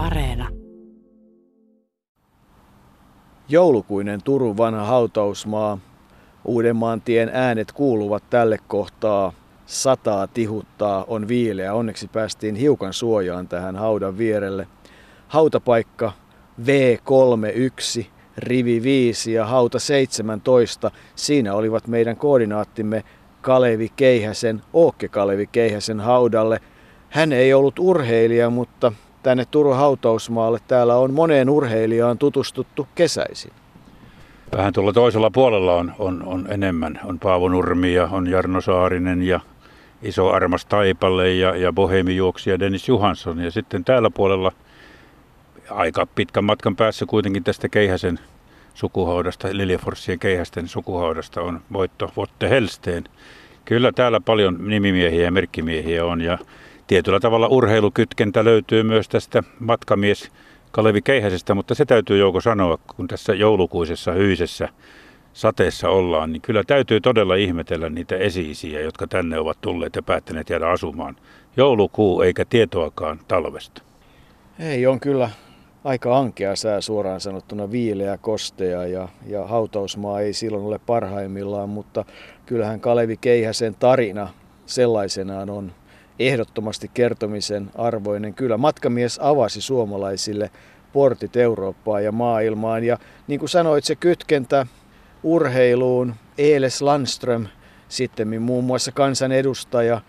Areena. Joulukuinen Turun vanha hautausmaa. Uudenmaan tien äänet kuuluvat tälle kohtaa. Sataa tihuttaa, on viileä. Onneksi päästiin hiukan suojaan tähän haudan vierelle. Hautapaikka V31, rivi 5 ja hauta 17. Siinä olivat meidän koordinaattimme Kalevi Keihäsen, Ookke Kalevi Keihäsen haudalle. Hän ei ollut urheilija, mutta tänne Turun hautausmaalle täällä on moneen urheilijaan tutustuttu kesäisin. Vähän tuolla toisella puolella on, on, on enemmän. On Paavo Nurmi ja on Jarno Saarinen ja iso armas Taipalle ja, ja bohemijuoksija Dennis Johansson. Ja sitten täällä puolella aika pitkän matkan päässä kuitenkin tästä Keihäsen sukuhaudasta, Liljeforssien keihästen sukuhaudasta on voitto Votte Helsteen. Kyllä täällä paljon nimimiehiä ja merkkimiehiä on ja tietyllä tavalla urheilukytkentä löytyy myös tästä matkamies Kalevi Keihäsestä, mutta se täytyy Jouko sanoa, kun tässä joulukuisessa hyisessä sateessa ollaan, niin kyllä täytyy todella ihmetellä niitä esiisiä, jotka tänne ovat tulleet ja päättäneet jäädä asumaan. Joulukuu eikä tietoakaan talvesta. Ei, on kyllä aika ankea sää suoraan sanottuna viileä, kostea ja, ja hautausmaa ei silloin ole parhaimmillaan, mutta kyllähän Kalevi Keihäsen tarina sellaisenaan on ehdottomasti kertomisen arvoinen. Kyllä matkamies avasi suomalaisille portit Eurooppaan ja maailmaan ja niin kuin sanoit, se kytkentä urheiluun, Eeles Landström, sitten muun muassa kansanedustaja,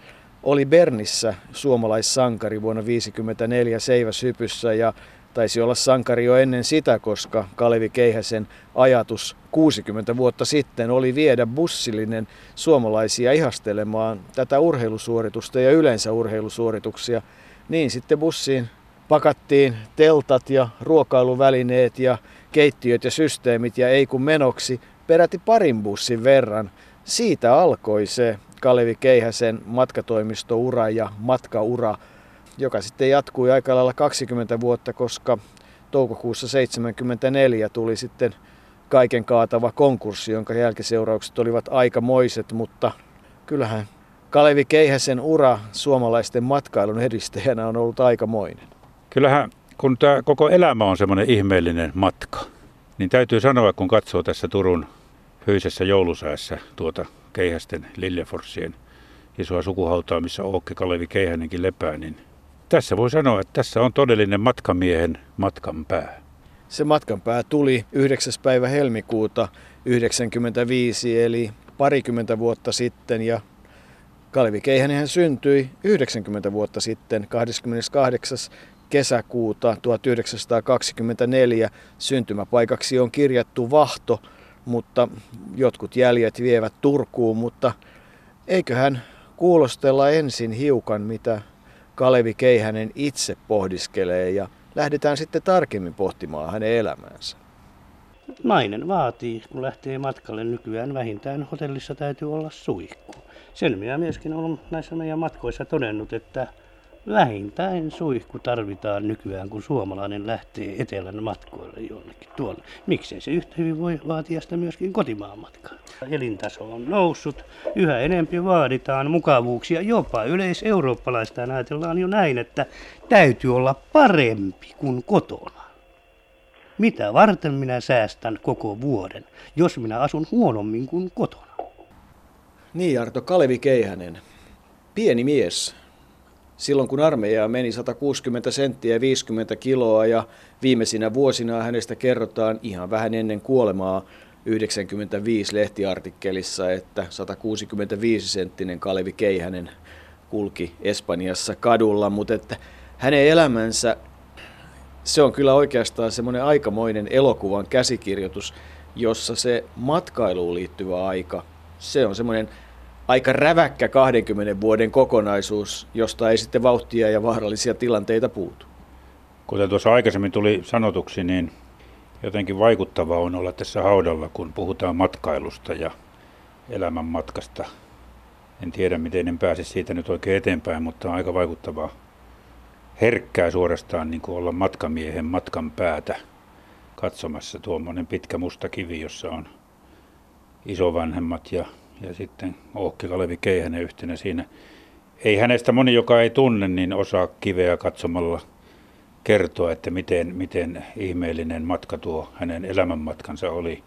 oli Bernissä suomalaissankari vuonna 1954 seiväshypyssä ja taisi olla sankari jo ennen sitä, koska Kalevi Keihäsen ajatus 60 vuotta sitten oli viedä bussillinen suomalaisia ihastelemaan tätä urheilusuoritusta ja yleensä urheilusuorituksia. Niin sitten bussiin pakattiin teltat ja ruokailuvälineet ja keittiöt ja systeemit ja ei kun menoksi peräti parin bussin verran. Siitä alkoi se Kalevi Keihäsen matkatoimistoura ja matkaura joka sitten jatkui aika lailla 20 vuotta, koska toukokuussa 1974 tuli sitten kaiken kaatava konkurssi, jonka jälkiseuraukset olivat aikamoiset, mutta kyllähän Kalevi Keihäsen ura suomalaisten matkailun edistäjänä on ollut aikamoinen. Kyllähän kun tämä koko elämä on semmoinen ihmeellinen matka, niin täytyy sanoa, kun katsoo tässä Turun hyisessä joulusäässä tuota Keihästen Lilleforsien isoa sukuhautaa, missä Ookki Kalevi Keihänenkin lepää, niin tässä voi sanoa, että tässä on todellinen matkamiehen matkan pää. Se matkan pää tuli 9. päivä helmikuuta 1995 eli parikymmentä vuotta sitten ja Kalvi Keihänen syntyi 90 vuotta sitten 28. kesäkuuta 1924. Syntymäpaikaksi on kirjattu Vahto, mutta jotkut jäljet vievät Turkuun, mutta eiköhän kuulostella ensin hiukan, mitä Kalevi Keihänen itse pohdiskelee ja lähdetään sitten tarkemmin pohtimaan hänen elämäänsä. Nainen vaatii, kun lähtee matkalle nykyään vähintään hotellissa täytyy olla suihku. Sen minä myöskin olen näissä meidän matkoissa todennut, että vähintään suihku tarvitaan nykyään, kun suomalainen lähtee etelän matkoille jonnekin tuolle. Miksei se yhtä hyvin voi vaatia sitä myöskin kotimaan matkaa. Elintaso on noussut, yhä enempi vaaditaan mukavuuksia, jopa yleiseurooppalaista ajatellaan jo näin, että täytyy olla parempi kuin kotona. Mitä varten minä säästän koko vuoden, jos minä asun huonommin kuin kotona? Niin Arto Kalevi Keihänen, pieni mies, silloin kun armeijaa meni 160 senttiä ja 50 kiloa ja viimeisinä vuosina hänestä kerrotaan ihan vähän ennen kuolemaa 95 lehtiartikkelissa, että 165 senttinen Kalevi Keihänen kulki Espanjassa kadulla, mutta että hänen elämänsä se on kyllä oikeastaan semmoinen aikamoinen elokuvan käsikirjoitus, jossa se matkailuun liittyvä aika, se on semmoinen aika räväkkä 20 vuoden kokonaisuus, josta ei sitten vauhtia ja vaarallisia tilanteita puutu. Kuten tuossa aikaisemmin tuli sanotuksi, niin jotenkin vaikuttavaa on olla tässä haudalla, kun puhutaan matkailusta ja elämänmatkasta. En tiedä, miten en pääse siitä nyt oikein eteenpäin, mutta on aika vaikuttavaa. Herkkää suorastaan niin kuin olla matkamiehen matkan päätä katsomassa tuommoinen pitkä musta kivi, jossa on isovanhemmat ja ja sitten Ookki Kalevi Keihänen yhtenä siinä. Ei hänestä moni, joka ei tunne, niin osaa kiveä katsomalla kertoa, että miten, miten ihmeellinen matka tuo hänen elämänmatkansa oli,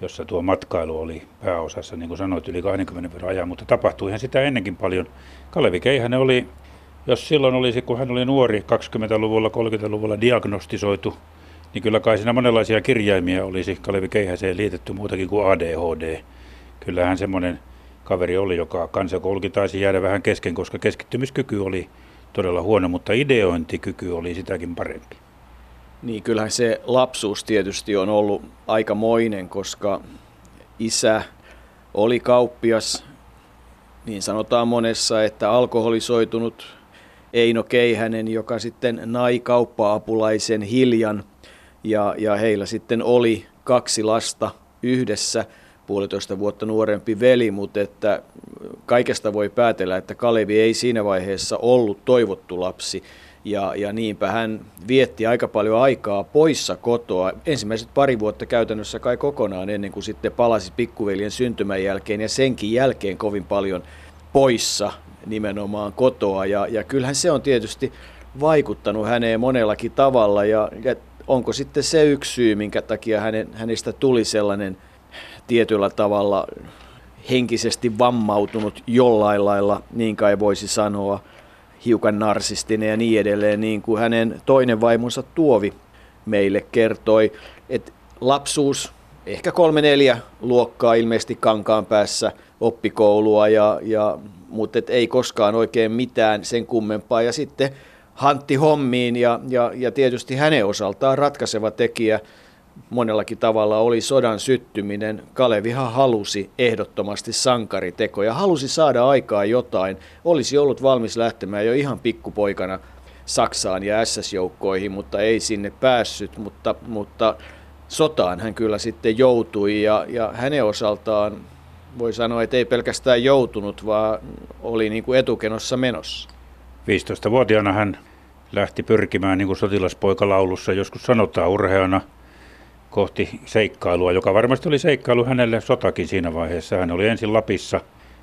jossa tuo matkailu oli pääosassa, niin kuin sanoit, yli 20 vuoden ajan, mutta tapahtuihan sitä ennenkin paljon. Kalevi Keihänen oli, jos silloin olisi, kun hän oli nuori, 20-luvulla, 30-luvulla diagnostisoitu, niin kyllä kai siinä monenlaisia kirjaimia olisi Kalevi Keihäseen liitetty muutakin kuin ADHD. Kyllähän semmoinen kaveri oli, joka kansakoulukin taisi jäädä vähän kesken, koska keskittymiskyky oli todella huono, mutta ideointikyky oli sitäkin parempi. Niin kyllähän se lapsuus tietysti on ollut aikamoinen, koska isä oli kauppias, niin sanotaan monessa, että alkoholisoitunut Eino Keihänen, joka sitten nai kauppa-apulaisen Hiljan ja, ja heillä sitten oli kaksi lasta yhdessä, puolitoista vuotta nuorempi veli, mutta että kaikesta voi päätellä, että Kalevi ei siinä vaiheessa ollut toivottu lapsi. Ja, ja niinpä hän vietti aika paljon aikaa poissa kotoa. Ensimmäiset pari vuotta käytännössä kai kokonaan ennen kuin sitten palasi pikkuveljen syntymän jälkeen ja senkin jälkeen kovin paljon poissa nimenomaan kotoa. Ja, ja kyllähän se on tietysti vaikuttanut häneen monellakin tavalla ja, ja onko sitten se yksi syy, minkä takia hänen, hänestä tuli sellainen tietyllä tavalla henkisesti vammautunut jollain lailla, niin kai voisi sanoa, hiukan narsistinen ja niin edelleen, niin kuin hänen toinen vaimonsa Tuovi meille kertoi, että lapsuus, ehkä kolme neljä luokkaa ilmeisesti kankaan päässä oppikoulua, ja, ja, mutta et ei koskaan oikein mitään sen kummempaa. Ja sitten Hantti hommiin ja, ja, ja tietysti hänen osaltaan ratkaiseva tekijä monellakin tavalla oli sodan syttyminen. Kalevihan halusi ehdottomasti sankaritekoja, halusi saada aikaa jotain. Olisi ollut valmis lähtemään jo ihan pikkupoikana Saksaan ja SS-joukkoihin, mutta ei sinne päässyt. Mutta, mutta sotaan hän kyllä sitten joutui ja, ja hänen osaltaan voi sanoa, että ei pelkästään joutunut, vaan oli niin kuin etukenossa menossa. 15-vuotiaana hän lähti pyrkimään, niin kuin sotilaspoikalaulussa joskus sanotaan, urheana kohti seikkailua, joka varmasti oli seikkailu hänelle sotakin siinä vaiheessa. Hän oli ensin Lapissa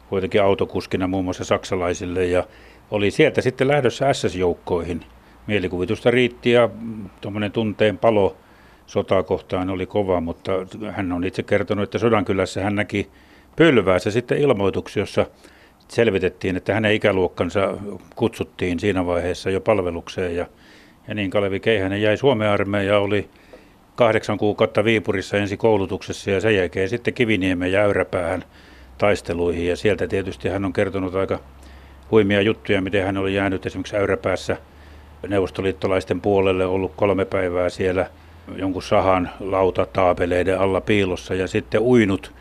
kuitenkin autokuskina muun muassa saksalaisille ja oli sieltä sitten lähdössä SS-joukkoihin. Mielikuvitusta riitti ja tuommoinen tunteen palo sotaa kohtaan oli kova, mutta hän on itse kertonut, että Sodankylässä hän näki pylväässä sitten ilmoituksia, jossa selvitettiin, että hänen ikäluokkansa kutsuttiin siinä vaiheessa jo palvelukseen ja, ja niin Kalevi Keihänen jäi Suomen armeijaan, oli kahdeksan kuukautta Viipurissa ensi koulutuksessa ja sen jälkeen sitten Kiviniemen ja Äyräpäähän taisteluihin ja sieltä tietysti hän on kertonut aika huimia juttuja, miten hän oli jäänyt esimerkiksi Äyräpäässä neuvostoliittolaisten puolelle, ollut kolme päivää siellä jonkun sahan lautataapeleiden alla piilossa ja sitten uinut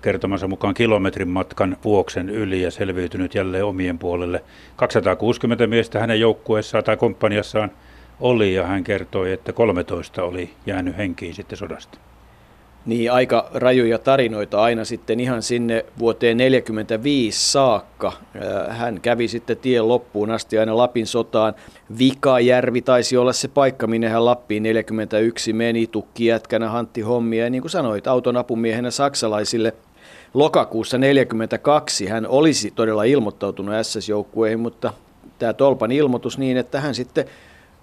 kertomansa mukaan kilometrin matkan vuoksen yli ja selviytynyt jälleen omien puolelle. 260 miestä hänen joukkueessaan tai komppaniassaan oli ja hän kertoi, että 13 oli jäänyt henkiin sitten sodasta. Niin, aika rajuja tarinoita aina sitten ihan sinne vuoteen 45 saakka. Hän kävi sitten tien loppuun asti aina Lapin sotaan. Vikajärvi taisi olla se paikka, minne hän Lappiin 41 meni, tukki jätkänä Hantti hommia. Ja niin kuin sanoit, auton apumiehenä saksalaisille lokakuussa 42 hän olisi todella ilmoittautunut SS-joukkueihin, mutta tämä Tolpan ilmoitus niin, että hän sitten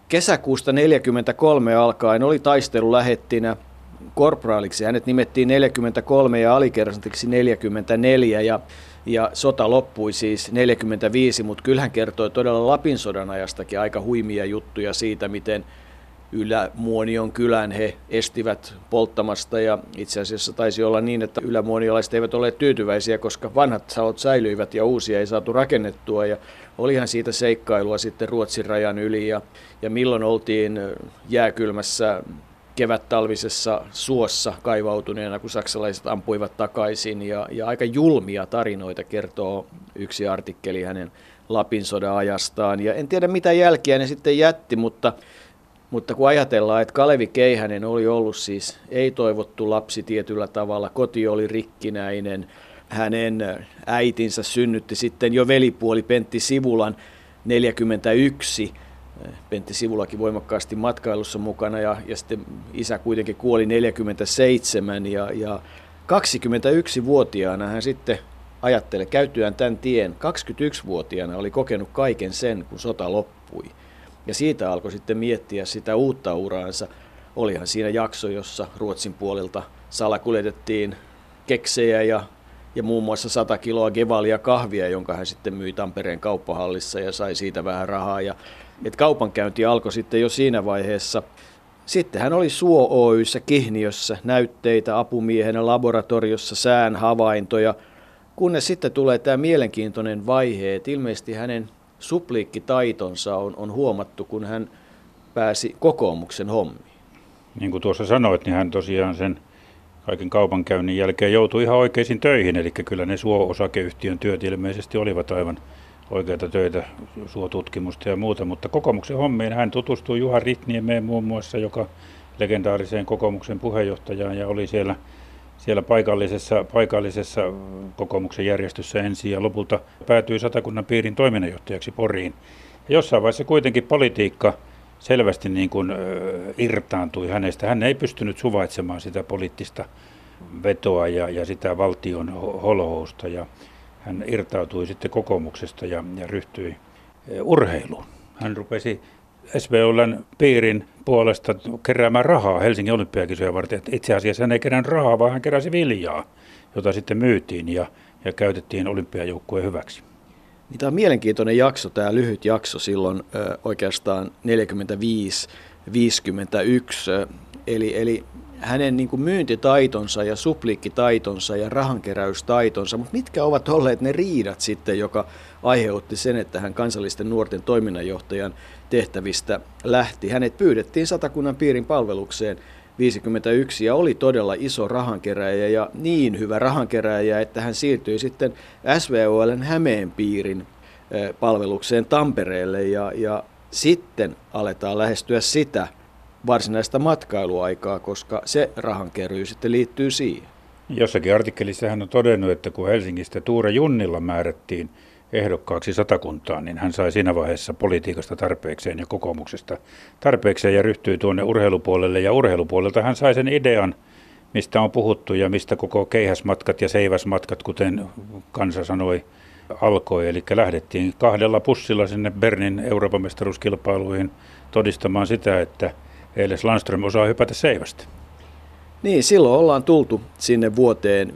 kesäkuusta 43 alkaen oli taistelu lähettinä korpraaliksi. Hänet nimettiin 43 ja alikersanteksi 44 ja, ja sota loppui siis 45, mutta kyllähän kertoi todella Lapin sodan ajastakin aika huimia juttuja siitä, miten Ylämuonion kylän he estivät polttamasta ja itse asiassa taisi olla niin, että ylämuoniolaiset eivät ole tyytyväisiä, koska vanhat salot säilyivät ja uusia ei saatu rakennettua ja olihan siitä seikkailua sitten Ruotsin rajan yli ja, ja milloin oltiin jääkylmässä kevät-talvisessa suossa kaivautuneena, kun saksalaiset ampuivat takaisin. Ja, ja aika julmia tarinoita kertoo yksi artikkeli hänen Lapin sodan ajastaan. Ja en tiedä mitä jälkiä ne sitten jätti, mutta, mutta kun ajatellaan, että Kalevi Keihänen oli ollut siis ei-toivottu lapsi tietyllä tavalla, koti oli rikkinäinen, hänen äitinsä synnytti sitten jo velipuoli Pentti Sivulan 41, Pentti Sivulakin voimakkaasti matkailussa mukana ja, ja sitten isä kuitenkin kuoli 47 ja, ja 21-vuotiaana hän sitten ajattelee, käytyään tämän tien, 21-vuotiaana oli kokenut kaiken sen, kun sota loppui. Ja siitä alkoi sitten miettiä sitä uutta uraansa. Olihan siinä jakso, jossa Ruotsin puolelta salakuljetettiin keksejä ja, ja muun muassa 100 kiloa gevalia kahvia, jonka hän sitten myi Tampereen kauppahallissa ja sai siitä vähän rahaa. Ja, et kaupankäynti alkoi sitten jo siinä vaiheessa. Sitten hän oli Suo Oyssä Kihniössä näytteitä apumiehenä laboratoriossa, sään havaintoja, kunnes sitten tulee tämä mielenkiintoinen vaihe, että ilmeisesti hänen supliikkitaitonsa on, on huomattu, kun hän pääsi kokoomuksen hommiin. Niin kuin tuossa sanoit, niin hän tosiaan sen kaiken kaupankäynnin jälkeen joutui ihan oikeisiin töihin, eli kyllä ne suo-osakeyhtiön työt ilmeisesti olivat aivan oikeita töitä, suotutkimusta ja muuta, mutta kokoomuksen hommiin hän tutustui Juha Ritniemeen muun muassa, joka legendaariseen kokoomuksen puheenjohtajaan ja oli siellä, siellä paikallisessa, paikallisessa kokoomuksen järjestössä ensin ja lopulta päätyi Satakunnan piirin toiminnanjohtajaksi Poriin. Ja jossain vaiheessa kuitenkin politiikka selvästi niin kuin, irtaantui hänestä. Hän ei pystynyt suvaitsemaan sitä poliittista vetoa ja, ja sitä valtion holhousta. Ja hän irtautui sitten kokoomuksesta ja, ja ryhtyi urheiluun. Hän rupesi SVOLn piirin puolesta keräämään rahaa Helsingin olympiakisoja varten. Itse asiassa hän ei kerännyt rahaa, vaan hän keräsi viljaa, jota sitten myytiin ja, ja käytettiin olympiajoukkueen hyväksi. Niin tämä on mielenkiintoinen jakso, tämä lyhyt jakso silloin oikeastaan 45-51. Eli, eli hänen niin kuin myyntitaitonsa ja supliikkitaitonsa ja rahankeräystaitonsa, mutta mitkä ovat olleet ne riidat sitten, joka aiheutti sen, että hän kansallisten nuorten toiminnanjohtajan tehtävistä lähti. Hänet pyydettiin satakunnan piirin palvelukseen 51 ja oli todella iso rahankeräjä ja niin hyvä rahankeräjä, että hän siirtyi sitten SVOLn Hämeen piirin palvelukseen Tampereelle ja, ja sitten aletaan lähestyä sitä varsinaista matkailuaikaa, koska se rahankeryy sitten liittyy siihen. Jossakin artikkelissa hän on todennut, että kun Helsingistä Tuure Junnilla määrättiin ehdokkaaksi satakuntaan, niin hän sai siinä vaiheessa politiikasta tarpeekseen ja kokoomuksesta tarpeekseen ja ryhtyi tuonne urheilupuolelle. Ja urheilupuolelta hän sai sen idean, mistä on puhuttu ja mistä koko keihäsmatkat ja seiväsmatkat, kuten kansa sanoi, alkoi. Eli lähdettiin kahdella pussilla sinne Bernin Euroopan mestaruuskilpailuihin todistamaan sitä, että Eiles Landström osaa hypätä seivästä. Niin, silloin ollaan tultu sinne vuoteen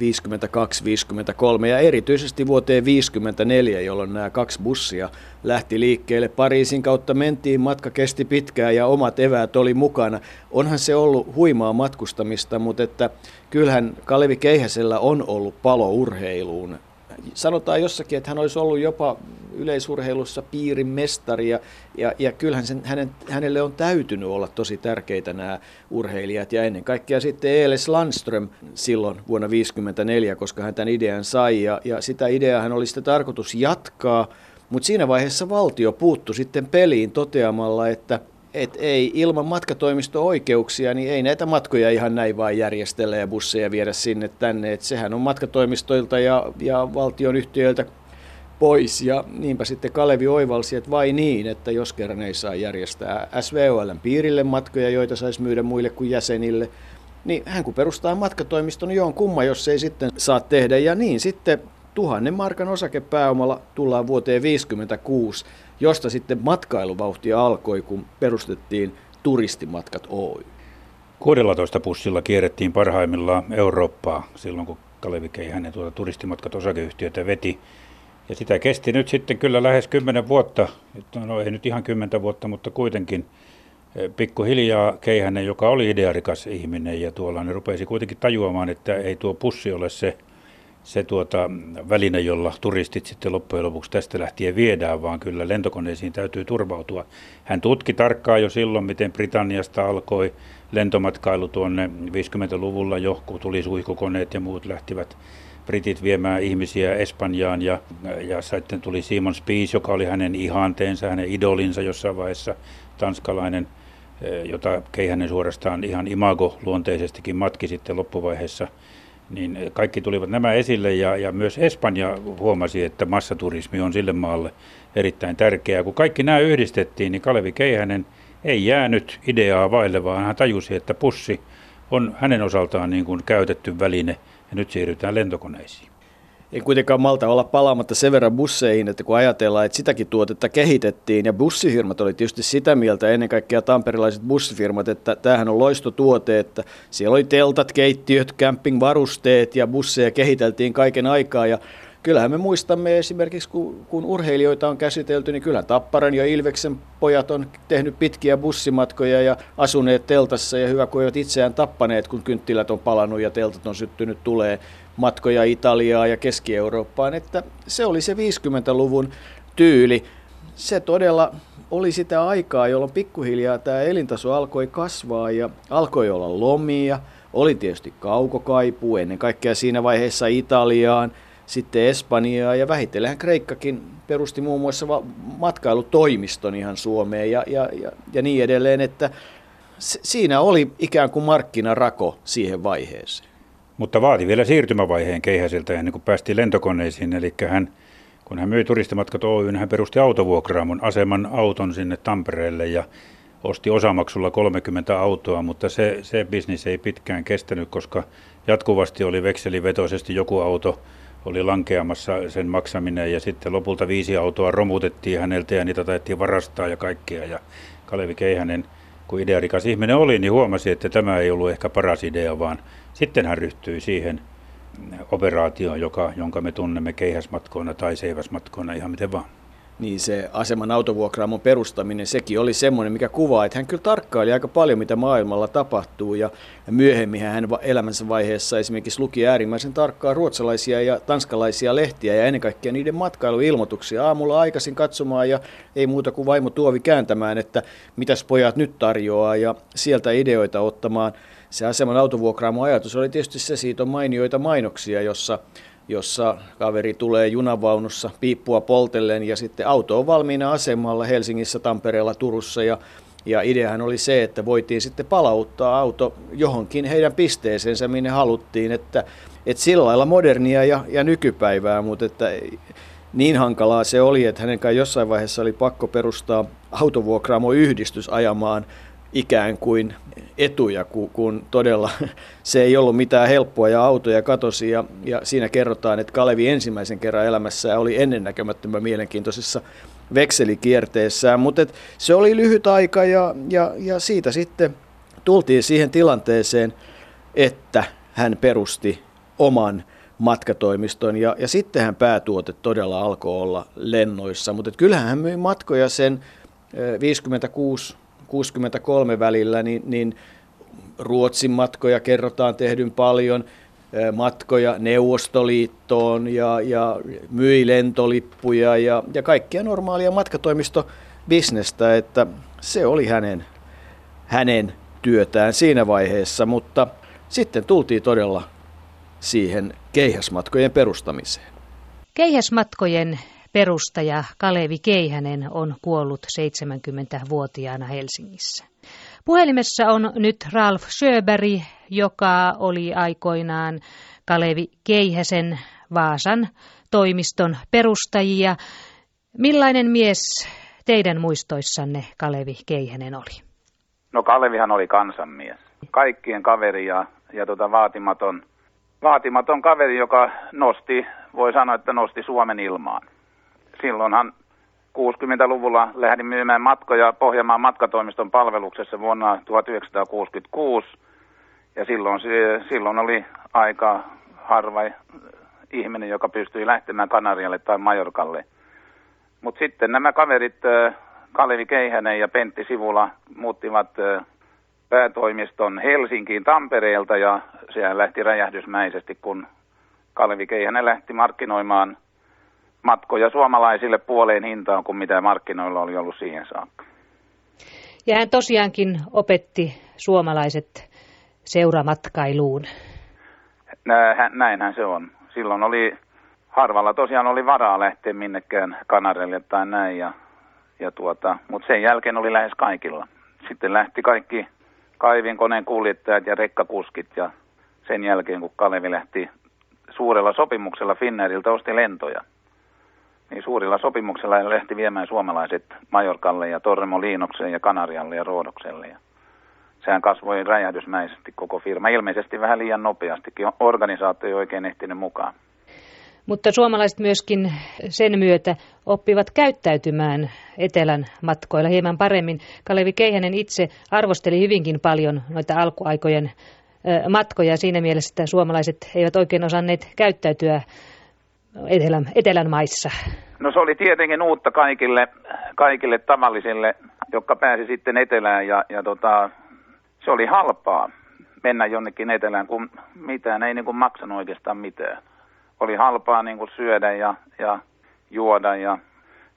52-53 ja erityisesti vuoteen 54, jolloin nämä kaksi bussia lähti liikkeelle. Pariisin kautta mentiin, matka kesti pitkään ja omat eväät oli mukana. Onhan se ollut huimaa matkustamista, mutta että kyllähän Kalevi Keihäsellä on ollut palo urheiluun sanotaan jossakin, että hän olisi ollut jopa yleisurheilussa piirin mestari ja, ja, ja kyllähän sen, hänen, hänelle on täytynyt olla tosi tärkeitä nämä urheilijat ja ennen kaikkea sitten Eeles Landström silloin vuonna 1954, koska hän tämän idean sai ja, ja sitä ideaa hän oli sitten tarkoitus jatkaa, mutta siinä vaiheessa valtio puuttui sitten peliin toteamalla, että et ei ilman matkatoimisto-oikeuksia, niin ei näitä matkoja ihan näin vaan järjestellä ja busseja viedä sinne tänne. Et sehän on matkatoimistoilta ja, ja valtion yhtiöiltä pois. Ja niinpä sitten Kalevi oivalsi, että vai niin, että jos kerran ei saa järjestää SVOLn piirille matkoja, joita saisi myydä muille kuin jäsenille, niin hän kun perustaa matkatoimiston, niin on kumma, jos ei sitten saa tehdä. Ja niin sitten tuhannen markan osakepääomalla tullaan vuoteen 1956 josta sitten matkailuvauhtia alkoi, kun perustettiin Turistimatkat Oy. 16 pussilla kierrettiin parhaimmillaan Eurooppaa silloin, kun Kalevi hänen tuota turistimatkat osakeyhtiötä veti. Ja sitä kesti nyt sitten kyllä lähes 10 vuotta, no ei nyt ihan 10 vuotta, mutta kuitenkin eh, pikkuhiljaa Keihänen, joka oli idearikas ihminen ja tuolla, ne rupesi kuitenkin tajuamaan, että ei tuo pussi ole se se tuota, väline, jolla turistit sitten loppujen lopuksi tästä lähtien viedään, vaan kyllä lentokoneisiin täytyy turvautua. Hän tutki tarkkaan jo silloin, miten Britanniasta alkoi lentomatkailu tuonne 50-luvulla jo, kun tuli suihkukoneet ja muut lähtivät britit viemään ihmisiä Espanjaan ja, ja sitten tuli Simon Spies, joka oli hänen ihanteensa, hänen idolinsa jossain vaiheessa, tanskalainen, eh, jota Keihänen suorastaan ihan imago-luonteisestikin matki sitten loppuvaiheessa – niin kaikki tulivat nämä esille ja, ja myös Espanja huomasi, että massaturismi on sille maalle erittäin tärkeää. Kun kaikki nämä yhdistettiin, niin Kalevi Keihänen ei jäänyt ideaa vaille, vaan hän tajusi, että pussi on hänen osaltaan niin kuin käytetty väline ja nyt siirrytään lentokoneisiin. En kuitenkaan malta olla palaamatta sen verran busseihin, että kun ajatellaan, että sitäkin tuotetta kehitettiin ja bussifirmat oli tietysti sitä mieltä, ennen kaikkea tamperilaiset bussifirmat, että tämähän on loistotuote, että siellä oli teltat, keittiöt, campingvarusteet ja busseja kehiteltiin kaiken aikaa. Ja kyllähän me muistamme esimerkiksi, kun, kun urheilijoita on käsitelty, niin kyllä Tapparan ja Ilveksen pojat on tehnyt pitkiä bussimatkoja ja asuneet teltassa ja hyvä, kun eivät itseään tappaneet, kun kynttilät on palannut ja teltat on syttynyt tulee matkoja Italiaa ja Keski-Eurooppaan, että se oli se 50-luvun tyyli. Se todella oli sitä aikaa, jolloin pikkuhiljaa tämä elintaso alkoi kasvaa ja alkoi olla lomia. Oli tietysti kaukokaipu, ennen kaikkea siinä vaiheessa Italiaan, sitten Espanjaa ja vähitellen Kreikkakin perusti muun muassa matkailutoimiston ihan Suomeen ja, ja, ja, ja niin edelleen, että siinä oli ikään kuin markkinarako siihen vaiheeseen. Mutta vaati vielä siirtymävaiheen keihäsiltä ennen kuin päästiin lentokoneisiin. Eli hän, kun hän myi turistimatkat Oyn, hän perusti autovuokraamon aseman auton sinne Tampereelle ja osti osamaksulla 30 autoa, mutta se, se bisnis ei pitkään kestänyt, koska jatkuvasti oli vekselivetoisesti joku auto oli lankeamassa sen maksaminen ja sitten lopulta viisi autoa romutettiin häneltä ja niitä taidettiin varastaa ja kaikkea. Ja Kalevi Keihänen, kun idearikas ihminen oli, niin huomasi, että tämä ei ollut ehkä paras idea, vaan sitten hän ryhtyi siihen operaatioon, joka, jonka me tunnemme keihäsmatkoina tai seiväsmatkoina ihan miten vaan niin se aseman autovuokraamon perustaminen, sekin oli semmoinen, mikä kuvaa, että hän kyllä tarkkaili aika paljon, mitä maailmalla tapahtuu, ja, myöhemmin hän elämänsä vaiheessa esimerkiksi luki äärimmäisen tarkkaan ruotsalaisia ja tanskalaisia lehtiä, ja ennen kaikkea niiden matkailuilmoituksia. Aamulla aikaisin katsomaan, ja ei muuta kuin vaimo Tuovi kääntämään, että mitäs pojat nyt tarjoaa, ja sieltä ideoita ottamaan. Se aseman autovuokraamon ajatus oli tietysti se, siitä on mainioita mainoksia, jossa jossa kaveri tulee junavaunussa piippua poltellen ja sitten auto on valmiina asemalla Helsingissä, Tampereella, Turussa. Ja ja ideahan oli se, että voitiin sitten palauttaa auto johonkin heidän pisteeseensä, minne haluttiin, että, että sillä lailla modernia ja, ja nykypäivää, mutta että niin hankalaa se oli, että hänen kanssa jossain vaiheessa oli pakko perustaa autovuokraamo-yhdistys ajamaan ikään kuin etuja, kun, todella se ei ollut mitään helppoa ja autoja katosi. Ja, ja siinä kerrotaan, että Kalevi ensimmäisen kerran elämässä oli ennennäkemättömän mielenkiintoisessa vekselikierteessään, mutta se oli lyhyt aika ja, ja, ja siitä sitten tultiin siihen tilanteeseen, että hän perusti oman matkatoimiston ja, ja sittenhän päätuote todella alkoi olla lennoissa, mutta kyllähän hän myi matkoja sen 56 63 välillä, niin, niin Ruotsin matkoja kerrotaan tehdyn paljon, matkoja Neuvostoliittoon ja, ja myi lentolippuja ja, ja kaikkia normaalia matkatoimistobisnestä, että se oli hänen, hänen työtään siinä vaiheessa, mutta sitten tultiin todella siihen keihäsmatkojen perustamiseen. Keihäsmatkojen perustaja Kalevi Keihänen on kuollut 70-vuotiaana Helsingissä. Puhelimessa on nyt Ralf Sjöberg, joka oli aikoinaan Kalevi Keihäsen Vaasan toimiston perustajia. Millainen mies teidän muistoissanne Kalevi Keihänen oli? No Kalevihan oli kansanmies. Kaikkien kaveri ja, ja tota vaatimaton, vaatimaton kaveri, joka nosti, voi sanoa, että nosti Suomen ilmaan silloinhan 60-luvulla lähdin myymään matkoja Pohjanmaan matkatoimiston palveluksessa vuonna 1966. Ja silloin, silloin oli aika harva ihminen, joka pystyi lähtemään Kanarialle tai Majorkalle. Mutta sitten nämä kaverit, Kalevi Keihänen ja Pentti Sivula, muuttivat päätoimiston Helsinkiin Tampereelta ja siellä lähti räjähdysmäisesti, kun Kalevi Keihänen lähti markkinoimaan matkoja suomalaisille puoleen hintaan kuin mitä markkinoilla oli ollut siihen saakka. Ja hän tosiaankin opetti suomalaiset seuramatkailuun. Näinhän se on. Silloin oli, harvalla tosiaan oli varaa lähteä minnekään Kanarelle tai näin, ja, ja tuota, mutta sen jälkeen oli lähes kaikilla. Sitten lähti kaikki kaivin koneen kuljettajat ja rekkakuskit, ja sen jälkeen kun Kalevi lähti suurella sopimuksella Finnairilta osti lentoja – niin suurilla sopimuksilla lähti viemään suomalaiset Majorkalle ja Torremoliinokseen ja Kanarialle ja Roodokselle. Ja sehän kasvoi räjähdysmäisesti koko firma, ilmeisesti vähän liian nopeastikin. Organisaatio ei oikein ehtinyt mukaan. Mutta suomalaiset myöskin sen myötä oppivat käyttäytymään etelän matkoilla hieman paremmin. Kalevi Keihänen itse arvosteli hyvinkin paljon noita alkuaikojen matkoja siinä mielessä, että suomalaiset eivät oikein osanneet käyttäytyä etelän, etelän maissa. No se oli tietenkin uutta kaikille, kaikille tavallisille, jotka pääsi sitten etelään ja, ja tota, se oli halpaa mennä jonnekin etelään, kun mitään ei niin kuin maksanut oikeastaan mitään. Oli halpaa niin kuin syödä ja, ja juoda ja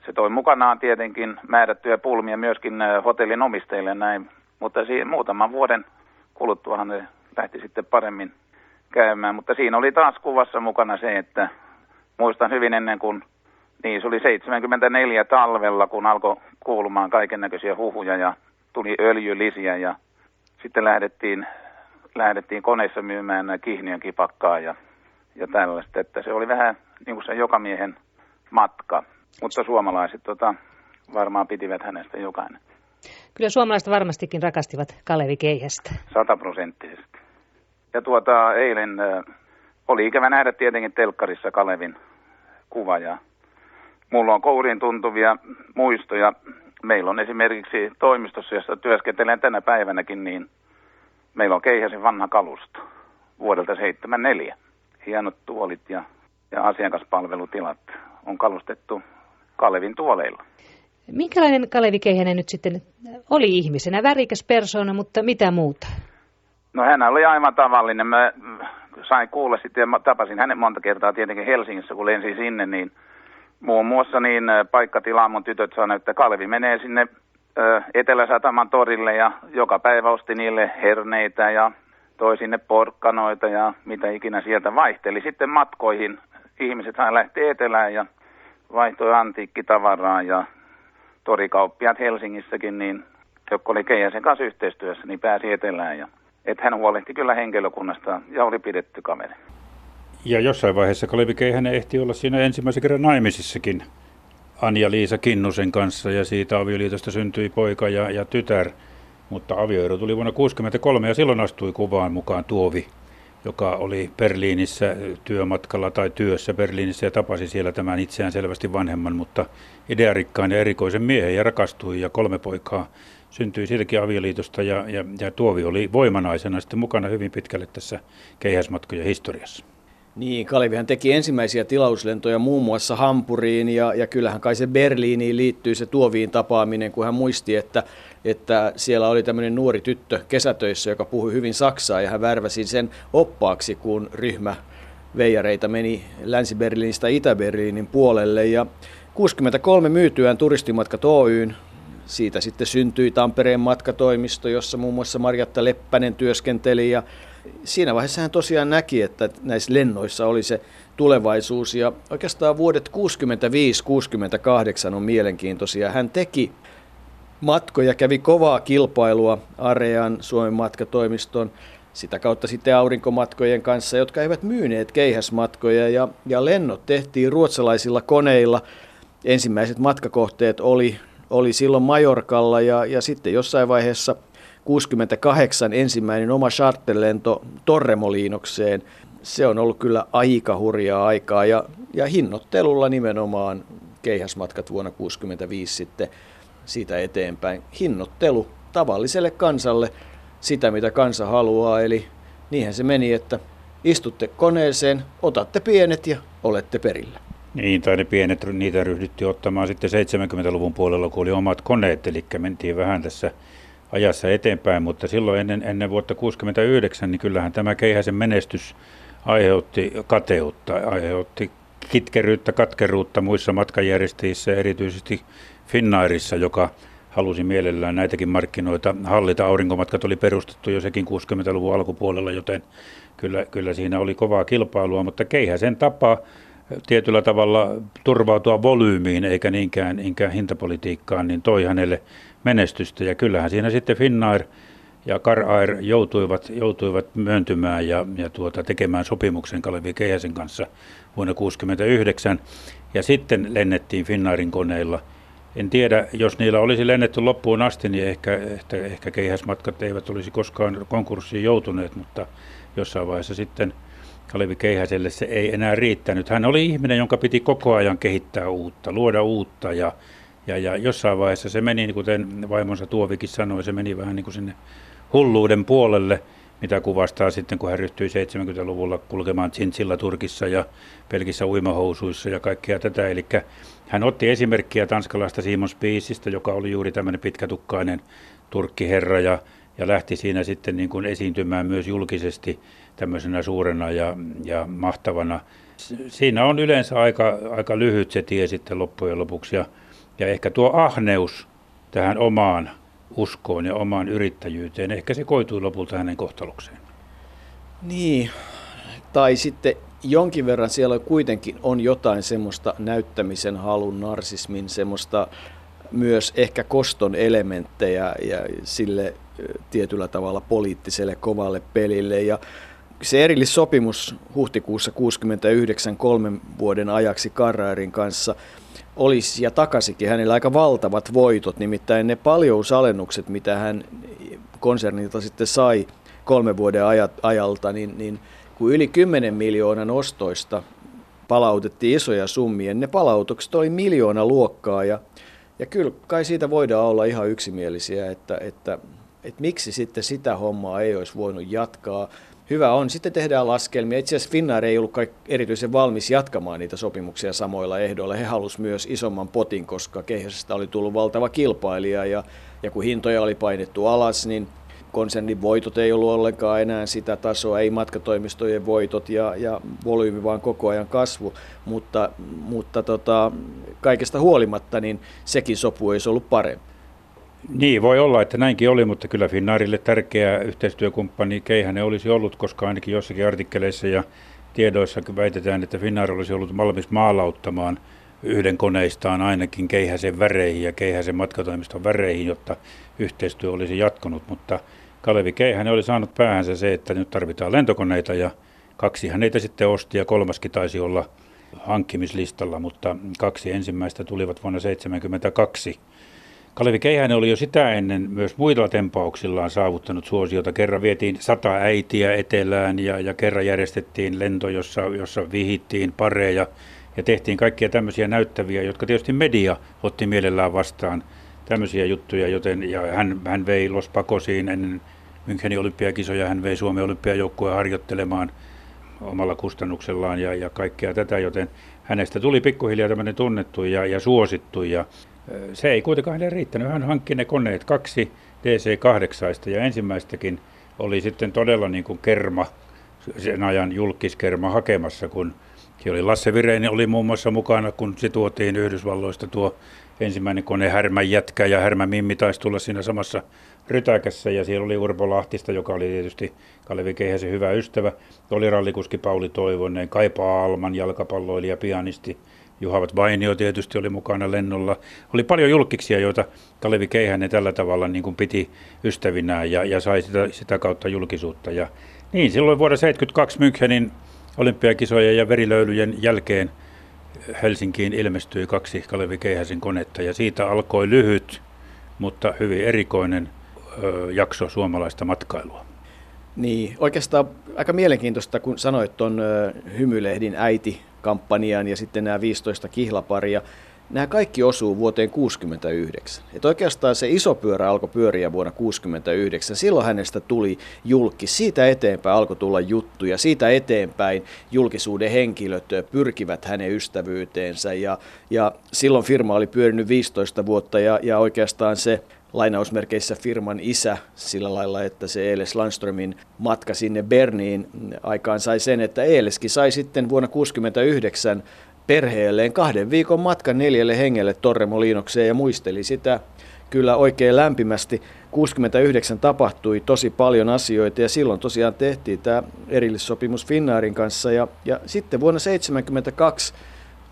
se toi mukanaan tietenkin määrättyjä pulmia myöskin hotellin omistajille näin, mutta siinä muutaman vuoden kuluttuahan ne lähti sitten paremmin käymään. Mutta siinä oli taas kuvassa mukana se, että muistan hyvin ennen kuin, niin se oli 74 talvella, kun alkoi kuulumaan kaiken näköisiä huhuja ja tuli öljylisiä ja sitten lähdettiin, lähdettiin koneessa myymään kihniön kipakkaa ja, ja tällaista, että se oli vähän niin kuin se jokamiehen matka, mutta suomalaiset tota, varmaan pitivät hänestä jokainen. Kyllä suomalaiset varmastikin rakastivat Kalevi Keihästä. Sataprosenttisesti. Ja tuota, eilen äh, oli ikävä nähdä tietenkin telkkarissa Kalevin kuva ja mulla on kouriin tuntuvia muistoja. Meillä on esimerkiksi toimistossa, jossa työskentelen tänä päivänäkin, niin meillä on Keihäsen vanha kalusto vuodelta 74. Hienot tuolit ja, ja asiakaspalvelutilat on kalustettu Kalevin tuoleilla. Minkälainen Kalevi Keihänen nyt sitten oli ihmisenä? Värikäs persoona, mutta mitä muuta? No hän oli aivan tavallinen. Mä sain kuulla sitten ja tapasin hänen monta kertaa tietenkin Helsingissä, kun lensin sinne, niin muun muassa niin paikkatilaa mun tytöt sanoi, että Kalvi menee sinne Etelä-Sataman torille ja joka päivä osti niille herneitä ja toi sinne porkkanoita ja mitä ikinä sieltä vaihteli. Sitten matkoihin ihmiset hän lähti etelään ja vaihtoi antiikkitavaraa ja torikauppiat Helsingissäkin, niin jotka oli Keijäsen kanssa yhteistyössä, niin pääsi etelään ja että hän huolehti kyllä henkilökunnasta ja oli pidetty kaveri. Ja jossain vaiheessa Kalevi Keihänen ehti olla siinä ensimmäisen kerran naimisissakin Anja-Liisa Kinnusen kanssa ja siitä avioliitosta syntyi poika ja, ja tytär. Mutta avioero tuli vuonna 1963 ja silloin astui kuvaan mukaan Tuovi, joka oli Berliinissä työmatkalla tai työssä Berliinissä ja tapasi siellä tämän itseään selvästi vanhemman, mutta idearikkaan ja erikoisen miehen ja rakastui ja kolme poikaa syntyi siitäkin avioliitosta ja, ja, ja Tuovi oli voimanaisena sitten mukana hyvin pitkälle tässä keihäsmatkojen historiassa. Niin, Kalevihan teki ensimmäisiä tilauslentoja muun muassa Hampuriin ja, ja kyllähän kai se Berliiniin liittyy se Tuoviin tapaaminen, kun hän muisti, että, että siellä oli tämmöinen nuori tyttö kesätöissä, joka puhui hyvin saksaa ja hän värväsi sen oppaaksi, kun ryhmä veijareita meni Länsi-Berliinistä Itä-Berliinin puolelle ja 63 myytyään turistimatka Oyn siitä sitten syntyi Tampereen matkatoimisto, jossa muun muassa Marjatta Leppänen työskenteli ja siinä vaiheessa hän tosiaan näki, että näissä lennoissa oli se tulevaisuus ja oikeastaan vuodet 65-68 on mielenkiintoisia. Hän teki matkoja, kävi kovaa kilpailua Arean, Suomen matkatoimiston, sitä kautta sitten aurinkomatkojen kanssa, jotka eivät myyneet keihäsmatkoja ja, ja lennot tehtiin ruotsalaisilla koneilla. Ensimmäiset matkakohteet oli oli silloin Majorkalla ja, ja sitten jossain vaiheessa 68 ensimmäinen oma charterlento Torremoliinokseen. Se on ollut kyllä aika hurjaa aikaa ja, ja hinnoittelulla nimenomaan keihäsmatkat vuonna 65 sitten siitä eteenpäin. Hinnoittelu tavalliselle kansalle sitä, mitä kansa haluaa. Eli niinhän se meni, että istutte koneeseen, otatte pienet ja olette perillä. Niin, tai ne pienet, niitä ryhdyttiin ottamaan sitten 70-luvun puolella, kun oli omat koneet, eli mentiin vähän tässä ajassa eteenpäin, mutta silloin ennen, ennen vuotta 1969, niin kyllähän tämä keihäisen menestys aiheutti kateutta, aiheutti kitkeryyttä, katkeruutta muissa matkajärjestäjissä, erityisesti Finnairissa, joka halusi mielellään näitäkin markkinoita hallita. Aurinkomatkat oli perustettu jo sekin 60-luvun alkupuolella, joten kyllä, kyllä siinä oli kovaa kilpailua, mutta keihäsen tapa tietyllä tavalla turvautua volyymiin eikä niinkään, niinkään hintapolitiikkaan, niin toi hänelle menestystä. Ja kyllähän siinä sitten Finnair ja Karair joutuivat, joutuivat myöntymään ja, ja tuota, tekemään sopimuksen Kalevi Keihäsen kanssa vuonna 1969. Ja sitten lennettiin Finnairin koneilla. En tiedä, jos niillä olisi lennetty loppuun asti, niin ehkä, ehkä, ehkä keihäsmatkat eivät olisi koskaan konkurssiin joutuneet, mutta jossain vaiheessa sitten – Kalevi Keihäselle se ei enää riittänyt. Hän oli ihminen, jonka piti koko ajan kehittää uutta, luoda uutta ja, ja, ja jossain vaiheessa se meni, kuten vaimonsa Tuovikin sanoi, se meni vähän niin kuin sinne hulluuden puolelle, mitä kuvastaa sitten, kun hän ryhtyi 70-luvulla kulkemaan Chinchilla Turkissa ja pelkissä uimahousuissa ja kaikkea tätä. Eli hän otti esimerkkiä tanskalaista Simon Spiesistä, joka oli juuri tämmöinen pitkätukkainen turkkiherra ja, ja lähti siinä sitten niin kuin esiintymään myös julkisesti tämmöisenä suurena ja, ja mahtavana. Siinä on yleensä aika, aika lyhyt se tie sitten loppujen lopuksi ja, ja ehkä tuo ahneus tähän omaan uskoon ja omaan yrittäjyyteen, ehkä se koitui lopulta hänen kohtalokseen. Niin, tai sitten jonkin verran siellä kuitenkin on jotain semmoista näyttämisen halun, narsismin, semmoista myös ehkä koston elementtejä ja sille tietyllä tavalla poliittiselle kovalle pelille. Ja se erillissopimus huhtikuussa 69 kolmen vuoden ajaksi Karraarin kanssa olisi ja takasikin hänellä aika valtavat voitot, nimittäin ne paljousalennukset, mitä hän konsernilta sitten sai kolmen vuoden ajalta, niin, niin kun yli 10 miljoonan ostoista palautettiin isoja summia, ne palautukset oli miljoona luokkaa ja, ja kyllä kai siitä voidaan olla ihan yksimielisiä, että, että, että miksi sitten sitä hommaa ei olisi voinut jatkaa. Hyvä on, sitten tehdään laskelmia. Itse asiassa Finnair ei ollut erityisen valmis jatkamaan niitä sopimuksia samoilla ehdoilla. He halusivat myös isomman potin, koska keihäsestä oli tullut valtava kilpailija ja, ja kun hintoja oli painettu alas, niin konsernin voitot ei ollut ollenkaan enää sitä tasoa, ei matkatoimistojen voitot ja, ja volyymi vaan koko ajan kasvu, mutta, mutta tota, kaikesta huolimatta niin sekin sopu ei ollut parempi. Niin, voi olla, että näinkin oli, mutta kyllä Finnaarille tärkeä yhteistyökumppani Keihänen olisi ollut, koska ainakin jossakin artikkeleissa ja tiedoissa väitetään, että Finnair olisi ollut valmis maalauttamaan yhden koneistaan ainakin Keihäsen väreihin ja Keihäsen matkatoimiston väreihin, jotta yhteistyö olisi jatkunut, mutta Kalevi Keihänen oli saanut päähänsä se, että nyt tarvitaan lentokoneita ja kaksi häneitä sitten osti ja kolmaskin taisi olla hankkimislistalla, mutta kaksi ensimmäistä tulivat vuonna 1972. Kalevi Keihänen oli jo sitä ennen myös muilla tempauksillaan saavuttanut suosiota. Kerran vietiin sata äitiä etelään ja, ja kerran järjestettiin lento, jossa, jossa vihittiin pareja ja tehtiin kaikkia tämmöisiä näyttäviä, jotka tietysti media otti mielellään vastaan tämmöisiä juttuja, joten ja hän, hän vei Los Pacosiin ennen Münchenin olympiakisoja, hän vei Suomen olympiajoukkueen harjoittelemaan omalla kustannuksellaan ja, ja kaikkea tätä, joten hänestä tuli pikkuhiljaa tämmöinen tunnettu ja, ja suosittu ja se ei kuitenkaan hänelle riittänyt. Hän hankki ne koneet kaksi DC-8 ja ensimmäistäkin oli sitten todella niin kuin kerma, sen ajan julkiskerma hakemassa, kun oli Lasse Vireini oli muun muassa mukana, kun se tuotiin Yhdysvalloista tuo ensimmäinen kone Härmän jätkä ja Härmän Mimmi taisi tulla siinä samassa rytäkässä ja siellä oli Urpo Lahtista, joka oli tietysti Kalevi Keihäsen hyvä ystävä. Oli rallikuski Pauli Toivonen, Kaipa Alman, jalkapalloilija, pianisti. Juhavat Vainio tietysti oli mukana lennolla. Oli paljon julkiksia, joita Kalevi Keihänen tällä tavalla niin kuin piti ystävinään ja, ja sai sitä, sitä kautta julkisuutta. Ja niin, silloin vuonna 1972 Münchenin olympiakisojen ja verilöylyjen jälkeen Helsinkiin ilmestyi kaksi Kalevi Keihäsen konetta ja siitä alkoi lyhyt, mutta hyvin erikoinen ö, jakso suomalaista matkailua. Niin, oikeastaan aika mielenkiintoista, kun sanoit tuon Hymylehdin äiti-kampanjan ja sitten nämä 15 kihlaparia nämä kaikki osuu vuoteen 69. Et oikeastaan se iso pyörä alkoi pyöriä vuonna 69. Silloin hänestä tuli julki. Siitä eteenpäin alkoi tulla juttuja. Siitä eteenpäin julkisuuden henkilöt pyrkivät hänen ystävyyteensä. Ja, ja silloin firma oli pyörinyt 15 vuotta ja, ja oikeastaan se lainausmerkeissä firman isä sillä lailla, että se Eeles Landströmin matka sinne Berniin aikaan sai sen, että Eeleskin sai sitten vuonna 1969 perheelleen kahden viikon matkan neljälle hengelle Torremolinokseen ja muisteli sitä kyllä oikein lämpimästi. 69 tapahtui tosi paljon asioita ja silloin tosiaan tehtiin tämä erillissopimus Finnairin kanssa ja, ja sitten vuonna 1972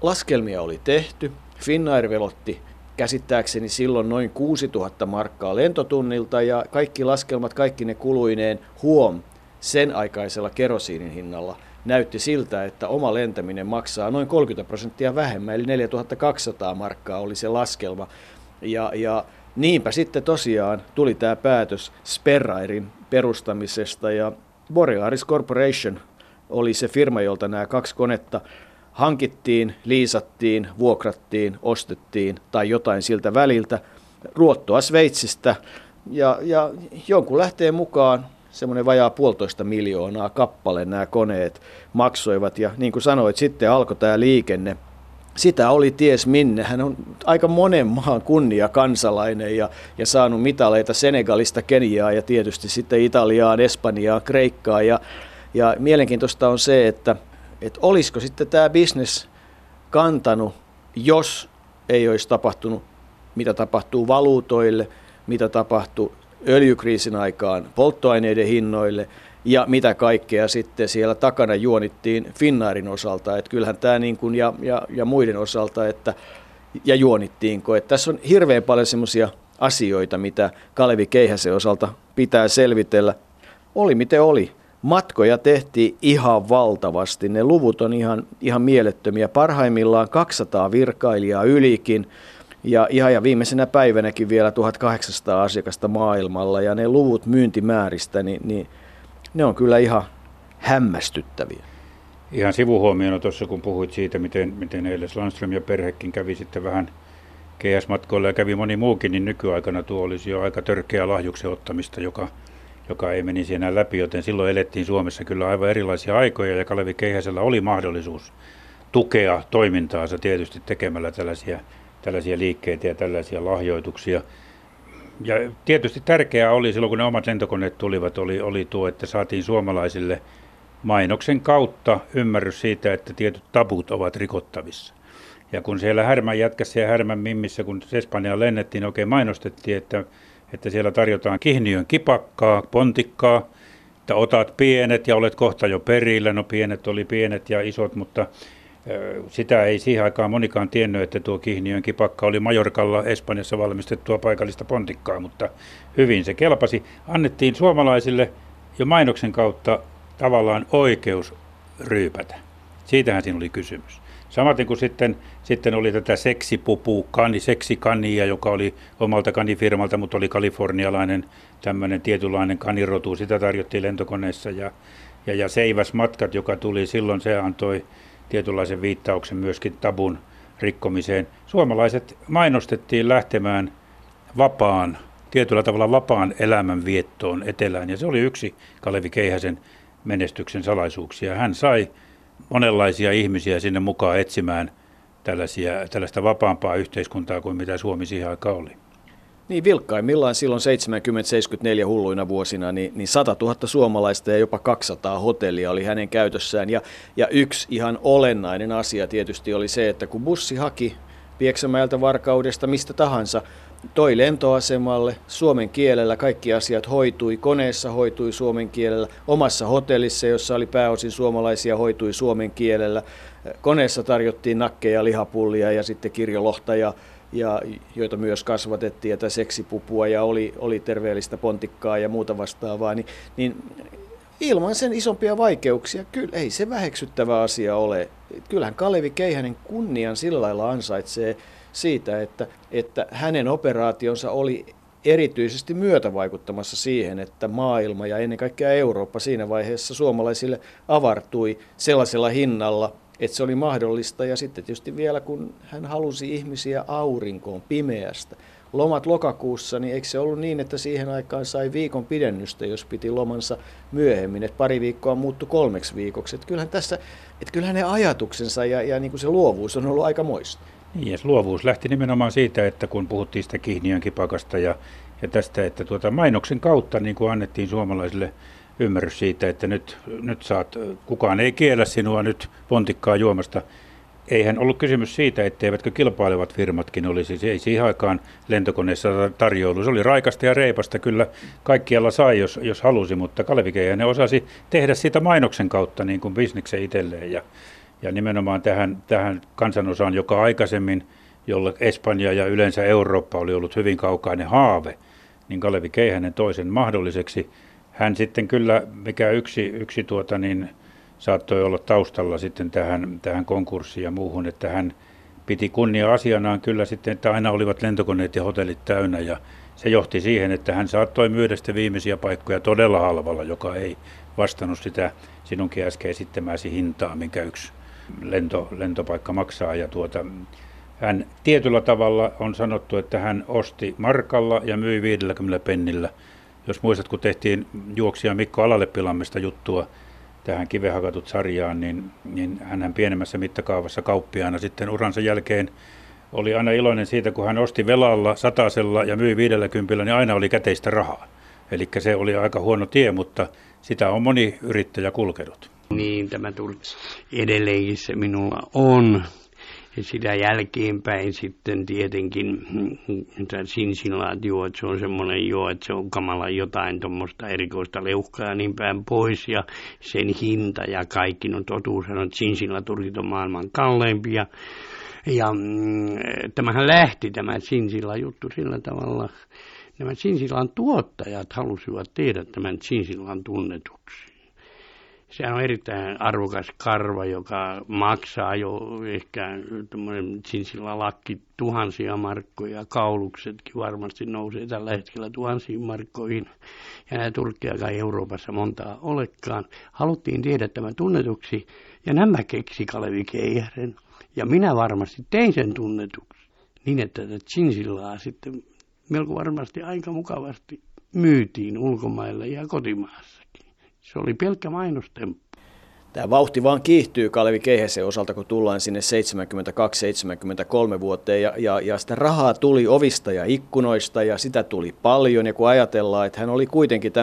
laskelmia oli tehty. Finnair velotti käsittääkseni silloin noin 6000 markkaa lentotunnilta ja kaikki laskelmat, kaikki ne kuluineen huom sen aikaisella kerosiinin hinnalla – näytti siltä, että oma lentäminen maksaa noin 30 prosenttia vähemmän, eli 4200 markkaa oli se laskelma. Ja, ja niinpä sitten tosiaan tuli tämä päätös Sperrairin perustamisesta ja Borealis Corporation oli se firma, jolta nämä kaksi konetta hankittiin, liisattiin, vuokrattiin, ostettiin tai jotain siltä väliltä. Ruottoa Sveitsistä ja, ja jonkun lähteen mukaan semmoinen vajaa puolitoista miljoonaa kappale nämä koneet maksoivat. Ja niin kuin sanoit, sitten alkoi tämä liikenne. Sitä oli ties minne. Hän on aika monen maan kunnia kansalainen ja, ja saanut mitaleita Senegalista, Keniaa ja tietysti sitten Italiaan, Espanjaan, Kreikkaan. Ja, ja mielenkiintoista on se, että, että olisiko sitten tämä bisnes kantanut, jos ei olisi tapahtunut, mitä tapahtuu valuutoille, mitä tapahtuu öljykriisin aikaan polttoaineiden hinnoille ja mitä kaikkea sitten siellä takana juonittiin Finnairin osalta, että kyllähän tämä niin kuin ja, ja, ja muiden osalta, että ja juonittiinko, että tässä on hirveän paljon semmoisia asioita, mitä Kalevi Keihäsen osalta pitää selvitellä. Oli miten oli. Matkoja tehtiin ihan valtavasti. Ne luvut on ihan, ihan mielettömiä. Parhaimmillaan 200 virkailijaa ylikin. Ja ihan ja viimeisenä päivänäkin vielä 1800 asiakasta maailmalla ja ne luvut myyntimääristä, niin, niin ne on kyllä ihan hämmästyttäviä. Ihan sivuhuomiona tuossa, kun puhuit siitä, miten, miten Eiles Landström ja perhekin kävi sitten vähän GS-matkoilla ja kävi moni muukin, niin nykyaikana tuo olisi jo aika törkeä lahjuksen ottamista, joka, joka ei menisi enää läpi, joten silloin elettiin Suomessa kyllä aivan erilaisia aikoja ja Kalevi Keihäsellä oli mahdollisuus tukea toimintaansa tietysti tekemällä tällaisia tällaisia liikkeitä ja tällaisia lahjoituksia. Ja tietysti tärkeää oli silloin, kun ne omat lentokoneet tulivat, oli, oli tuo, että saatiin suomalaisille mainoksen kautta ymmärrys siitä, että tietyt tabut ovat rikottavissa. Ja kun siellä Härmän jätkässä ja Härmän mimmissä, kun Espanjaan lennettiin, niin oikein mainostettiin, että, että siellä tarjotaan kihniön kipakkaa, pontikkaa, että otat pienet ja olet kohta jo perillä. No pienet oli pienet ja isot, mutta sitä ei siihen aikaan monikaan tiennyt, että tuo Kihniön kipakka oli Majorkalla Espanjassa valmistettua paikallista pontikkaa, mutta hyvin se kelpasi. Annettiin suomalaisille jo mainoksen kautta tavallaan oikeus ryypätä. Siitähän siinä oli kysymys. Samaten kuin sitten, sitten oli tätä seksipupu, kani, seksikania, joka oli omalta kanifirmalta, mutta oli kalifornialainen tämmöinen tietynlainen kanirotu. Sitä tarjottiin lentokoneessa ja, ja, ja seiväsmatkat, joka tuli silloin, se antoi tietynlaisen viittauksen myöskin tabun rikkomiseen. Suomalaiset mainostettiin lähtemään vapaan, tietyllä tavalla vapaan elämän viettoon etelään, ja se oli yksi Kalevi Keihäsen menestyksen salaisuuksia. Hän sai monenlaisia ihmisiä sinne mukaan etsimään tällaisia, tällaista vapaampaa yhteiskuntaa kuin mitä Suomi siihen aikaan oli. Niin vilkkaimmillaan silloin 70-74 hulluina vuosina, niin, niin 100 000 suomalaista ja jopa 200 hotellia oli hänen käytössään. Ja, ja yksi ihan olennainen asia tietysti oli se, että kun bussi haki Pieksämäeltä, Varkaudesta, mistä tahansa, toi lentoasemalle suomen kielellä, kaikki asiat hoitui, koneessa hoitui suomen kielellä, omassa hotellissa, jossa oli pääosin suomalaisia, hoitui suomen kielellä. Koneessa tarjottiin nakkeja, lihapullia ja sitten kirjolohta ja ja joita myös kasvatettiin, että seksipupua ja oli, oli terveellistä pontikkaa ja muuta vastaavaa, niin, niin ilman sen isompia vaikeuksia, kyllä ei se väheksyttävä asia ole. Kyllähän Kalevi Keihänen kunnian sillä lailla ansaitsee siitä, että, että hänen operaationsa oli erityisesti myötävaikuttamassa siihen, että maailma ja ennen kaikkea Eurooppa siinä vaiheessa suomalaisille avartui sellaisella hinnalla, että se oli mahdollista. Ja sitten tietysti vielä, kun hän halusi ihmisiä aurinkoon pimeästä. Lomat lokakuussa, niin eikö se ollut niin, että siihen aikaan sai viikon pidennystä, jos piti lomansa myöhemmin, että pari viikkoa muuttui kolmeksi viikoksi. Että kyllähän tässä, että kyllähän ne ajatuksensa ja, ja niin kuin se luovuus on ollut aika moista. Ja luovuus lähti nimenomaan siitä, että kun puhuttiin sitä Kihniön kipakasta ja, ja tästä, että tuota mainoksen kautta niin kuin annettiin suomalaisille ymmärrys siitä, että nyt, nyt saat, kukaan ei kiellä sinua nyt pontikkaa juomasta. Eihän ollut kysymys siitä, etteivätkö kilpailevat firmatkin olisi. Ei siihen aikaan lentokoneessa tarjoulu. Se oli raikasta ja reipasta. Kyllä kaikkialla sai, jos, jos halusi, mutta Kalevi ne osasi tehdä sitä mainoksen kautta niin kuin bisneksen itselleen. Ja, ja nimenomaan tähän, tähän kansanosaan, joka aikaisemmin, jolle Espanja ja yleensä Eurooppa oli ollut hyvin kaukainen haave, niin Kalevi Keihänen toisen mahdolliseksi – hän sitten kyllä, mikä yksi, yksi tuota niin, saattoi olla taustalla sitten tähän, tähän konkurssiin ja muuhun, että hän piti kunnia asianaan kyllä sitten, että aina olivat lentokoneet ja hotellit täynnä. Ja, se johti siihen, että hän saattoi myydä sitten viimeisiä paikkoja todella halvalla, joka ei vastannut sitä sinunkin äsken esittämääsi hintaa, minkä yksi lento, lentopaikka maksaa. Ja tuota, hän tietyllä tavalla on sanottu, että hän osti markalla ja myi 50 pennillä. Jos muistat, kun tehtiin juoksia Mikko Alalle juttua tähän kivehakatut sarjaan, niin, niin hän pienemmässä mittakaavassa kauppiaana sitten uransa jälkeen oli aina iloinen siitä, kun hän osti velalla satasella ja myi 50, niin aina oli käteistä rahaa. Eli se oli aika huono tie, mutta sitä on moni yrittäjä kulkenut. Niin, tämä tuli edelleenkin se minulla on. Ja sitä jälkeenpäin sitten tietenkin sinsilaat juo, että se on semmoinen juo, että se on kamala jotain tuommoista erikoista leuhkaa niin päin pois ja sen hinta ja kaikki. No totuus on, että sinsilaturkit on maailman kalleimpia. Ja mm, tämähän lähti tämä Sinsilla juttu sillä tavalla, nämä Sinsilan tuottajat halusivat tehdä tämän Sinsilan tunnetuksi. Sehän on erittäin arvokas karva, joka maksaa jo ehkä Sinsilla lakki tuhansia markkoja. Kauluksetkin varmasti nousee tällä hetkellä tuhansiin markkoihin. Ja nämä turkkeja ei Euroopassa montaa olekaan. Haluttiin tehdä tämä tunnetuksi ja nämä keksi Kalevi Keijären. Ja minä varmasti tein sen tunnetuksi niin, että tätä Chinsillaa sitten melko varmasti aika mukavasti myytiin ulkomaille ja kotimaassakin. Se oli pelkkä mainostemppu. Tämä vauhti vaan kiihtyy Kalevi Keihäsen osalta, kun tullaan sinne 72-73 vuoteen ja, ja, ja sitä rahaa tuli ovista ja ikkunoista ja sitä tuli paljon ja kun ajatellaan, että hän oli kuitenkin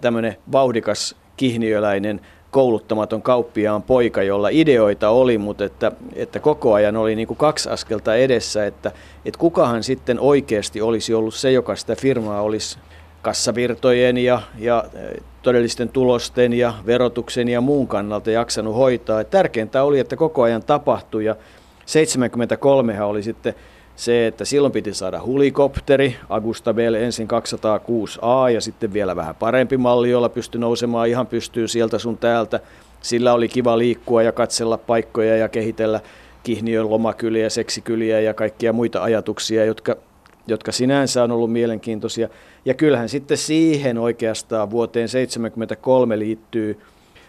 tämmöinen vauhdikas kihniöläinen kouluttamaton kauppiaan poika, jolla ideoita oli, mutta että, että koko ajan oli niin kuin kaksi askelta edessä, että, että kukahan sitten oikeasti olisi ollut se, joka sitä firmaa olisi kassavirtojen ja, ja todellisten tulosten ja verotuksen ja muun kannalta jaksanut hoitaa. Et tärkeintä oli, että koko ajan tapahtui ja 73 oli sitten se, että silloin piti saada hulikopteri, Agusta Bell ensin 206A ja sitten vielä vähän parempi malli, jolla pystyi nousemaan ihan pystyy sieltä sun täältä. Sillä oli kiva liikkua ja katsella paikkoja ja kehitellä Kihniön lomakyliä, seksikyliä ja kaikkia muita ajatuksia, jotka, jotka sinänsä on ollut mielenkiintoisia. Ja kyllähän sitten siihen oikeastaan vuoteen 1973 liittyy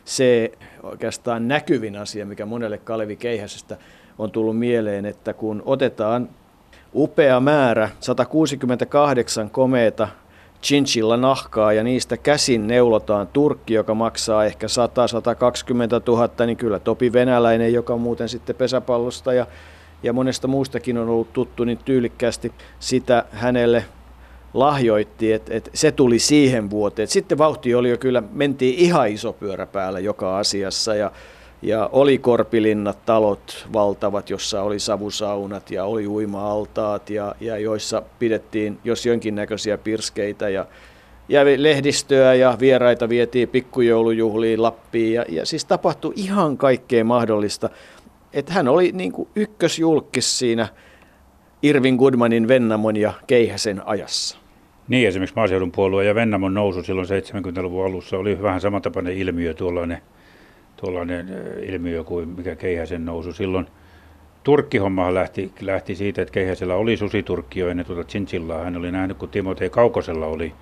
se oikeastaan näkyvin asia, mikä monelle Kalevi Keihäsestä on tullut mieleen, että kun otetaan upea määrä, 168 komeeta chinchilla nahkaa ja niistä käsin neulotaan turkki, joka maksaa ehkä 100-120 000, niin kyllä Topi Venäläinen, joka muuten sitten pesäpallosta ja, ja monesta muustakin on ollut tuttu, niin tyylikkäästi sitä hänelle lahjoitti, että et se tuli siihen vuoteen. Sitten vauhti oli jo kyllä, mentiin ihan iso pyörä päällä joka asiassa ja ja oli korpilinnat, talot valtavat, jossa oli savusaunat ja oli uima-altaat ja, ja joissa pidettiin jos jonkinnäköisiä pirskeitä ja, ja lehdistöä ja vieraita vietiin pikkujoulujuhliin Lappiin ja, ja siis tapahtui ihan kaikkea mahdollista. Että hän oli niin kuin ykkösjulkis siinä Irvin Goodmanin, Vennamon ja Keihäsen ajassa. Niin, esimerkiksi maaseudun puolue ja Vennamon nousu silloin 70-luvun alussa oli vähän samantapainen ilmiö tuollainen – tuollainen ilmiö kuin mikä Keihäsen nousu. Silloin Turkkihommahan lähti, lähti siitä, että Keihäsellä oli susiturkki jo ennen tuota Chinchillaa. Hän oli nähnyt, kun Timotei Kaukosella oli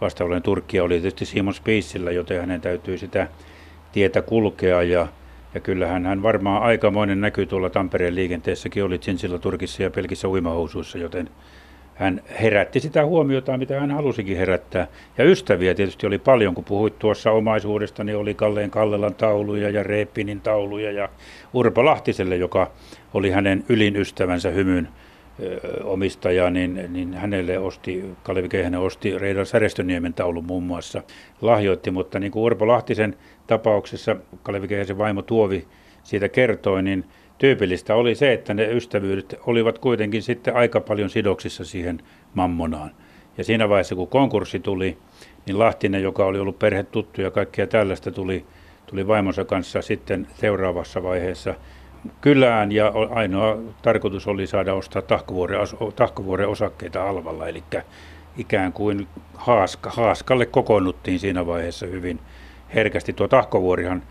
vastaavallinen turkkia, oli tietysti Simon Spacella, joten hänen täytyy sitä tietä kulkea. Ja, ja kyllähän hän varmaan aikamoinen näkyy tuolla Tampereen liikenteessäkin oli Chinchilla Turkissa ja pelkissä uimahousuissa, joten hän herätti sitä huomiota, mitä hän halusikin herättää. Ja ystäviä tietysti oli paljon, kun puhuit tuossa omaisuudesta, niin oli Kalleen Kallelan tauluja ja Reepinin tauluja ja Urpo Lahtiselle, joka oli hänen ylin ystävänsä hymyn omistaja, niin, niin hänelle osti, Kalevi Keihänen osti Reidar Särestöniemen taulun muun muassa, lahjoitti, mutta niin kuin Urpo Lahtisen tapauksessa Kalevi Keihäsen vaimo Tuovi siitä kertoi, niin tyypillistä oli se, että ne ystävyydet olivat kuitenkin sitten aika paljon sidoksissa siihen mammonaan. Ja siinä vaiheessa, kun konkurssi tuli, niin Lahtinen, joka oli ollut perhetuttu ja kaikkea tällaista, tuli, tuli vaimonsa kanssa sitten seuraavassa vaiheessa kylään ja ainoa tarkoitus oli saada ostaa tahkovuoren, tahkovuoren osakkeita halvalla, eli ikään kuin haaska, haaskalle kokoonnuttiin siinä vaiheessa hyvin herkästi. Tuo tahkovuorihan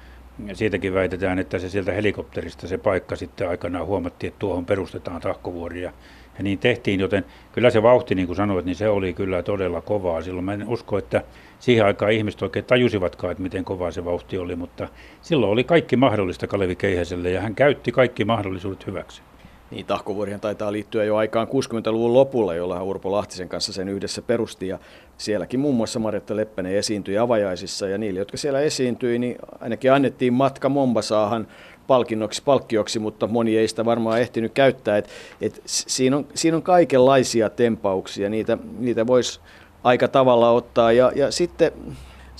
siitäkin väitetään, että se sieltä helikopterista se paikka sitten aikanaan huomattiin, että tuohon perustetaan tahkovuori ja ja niin tehtiin, joten kyllä se vauhti, niin kuin sanoit, niin se oli kyllä todella kovaa. Silloin mä en usko, että siihen aikaan ihmiset oikein tajusivatkaan, että miten kovaa se vauhti oli, mutta silloin oli kaikki mahdollista Kalevi Keihäselle ja hän käytti kaikki mahdollisuudet hyväksi. Niin, Tahkovuorihan taitaa liittyä jo aikaan 60-luvun lopulla, jolla Urpo Lahtisen kanssa sen yhdessä perusti. Ja sielläkin muun muassa Marjatta Leppänen esiintyi avajaisissa ja niille, jotka siellä esiintyi, niin ainakin annettiin matka Mombasaahan palkinnoksi, palkkioksi, mutta moni ei sitä varmaan ehtinyt käyttää. Et, et siinä, on, siinä on kaikenlaisia tempauksia, niitä, niitä voisi aika tavalla ottaa. Ja, ja sitten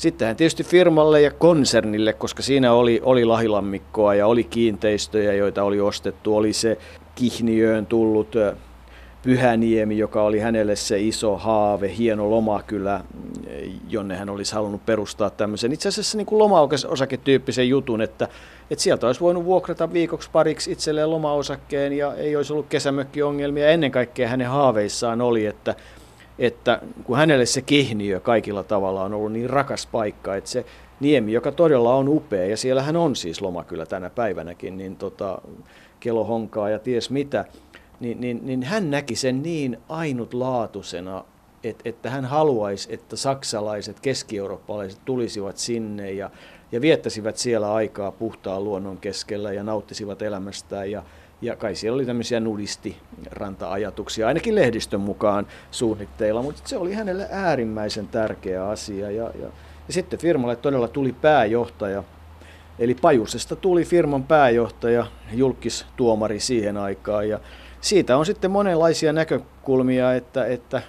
Sittenhän tietysti firmalle ja konsernille, koska siinä oli, oli lahilammikkoa ja oli kiinteistöjä, joita oli ostettu, oli se Kihniöön tullut Pyhäniemi, joka oli hänelle se iso haave, hieno lomakylä, jonne hän olisi halunnut perustaa tämmöisen itse asiassa niin kuin lomaosaketyyppisen jutun, että, että sieltä olisi voinut vuokrata viikoksi pariksi itselleen lomaosakkeen ja ei olisi ollut kesämökkiongelmia. Ennen kaikkea hänen haaveissaan oli, että, että kun hänelle se Kihniö kaikilla tavalla on ollut niin rakas paikka, että se niemi, joka todella on upea, ja siellähän on siis lomakylä tänä päivänäkin, niin tota, kelohonkaa ja ties mitä, niin, niin, niin hän näki sen niin ainutlaatuisena, että, että hän haluaisi, että saksalaiset, keski-eurooppalaiset tulisivat sinne ja, ja viettäisivät siellä aikaa puhtaan luonnon keskellä ja nauttisivat elämästään. Ja, ja kai siellä oli tämmöisiä nudistiranta-ajatuksia, ainakin lehdistön mukaan suunnitteilla, mutta se oli hänelle äärimmäisen tärkeä asia. Ja, ja, ja sitten firmalle todella tuli pääjohtaja, Eli Pajusesta tuli firman pääjohtaja, julkistuomari siihen aikaan ja siitä on sitten monenlaisia näkökulmia, että, että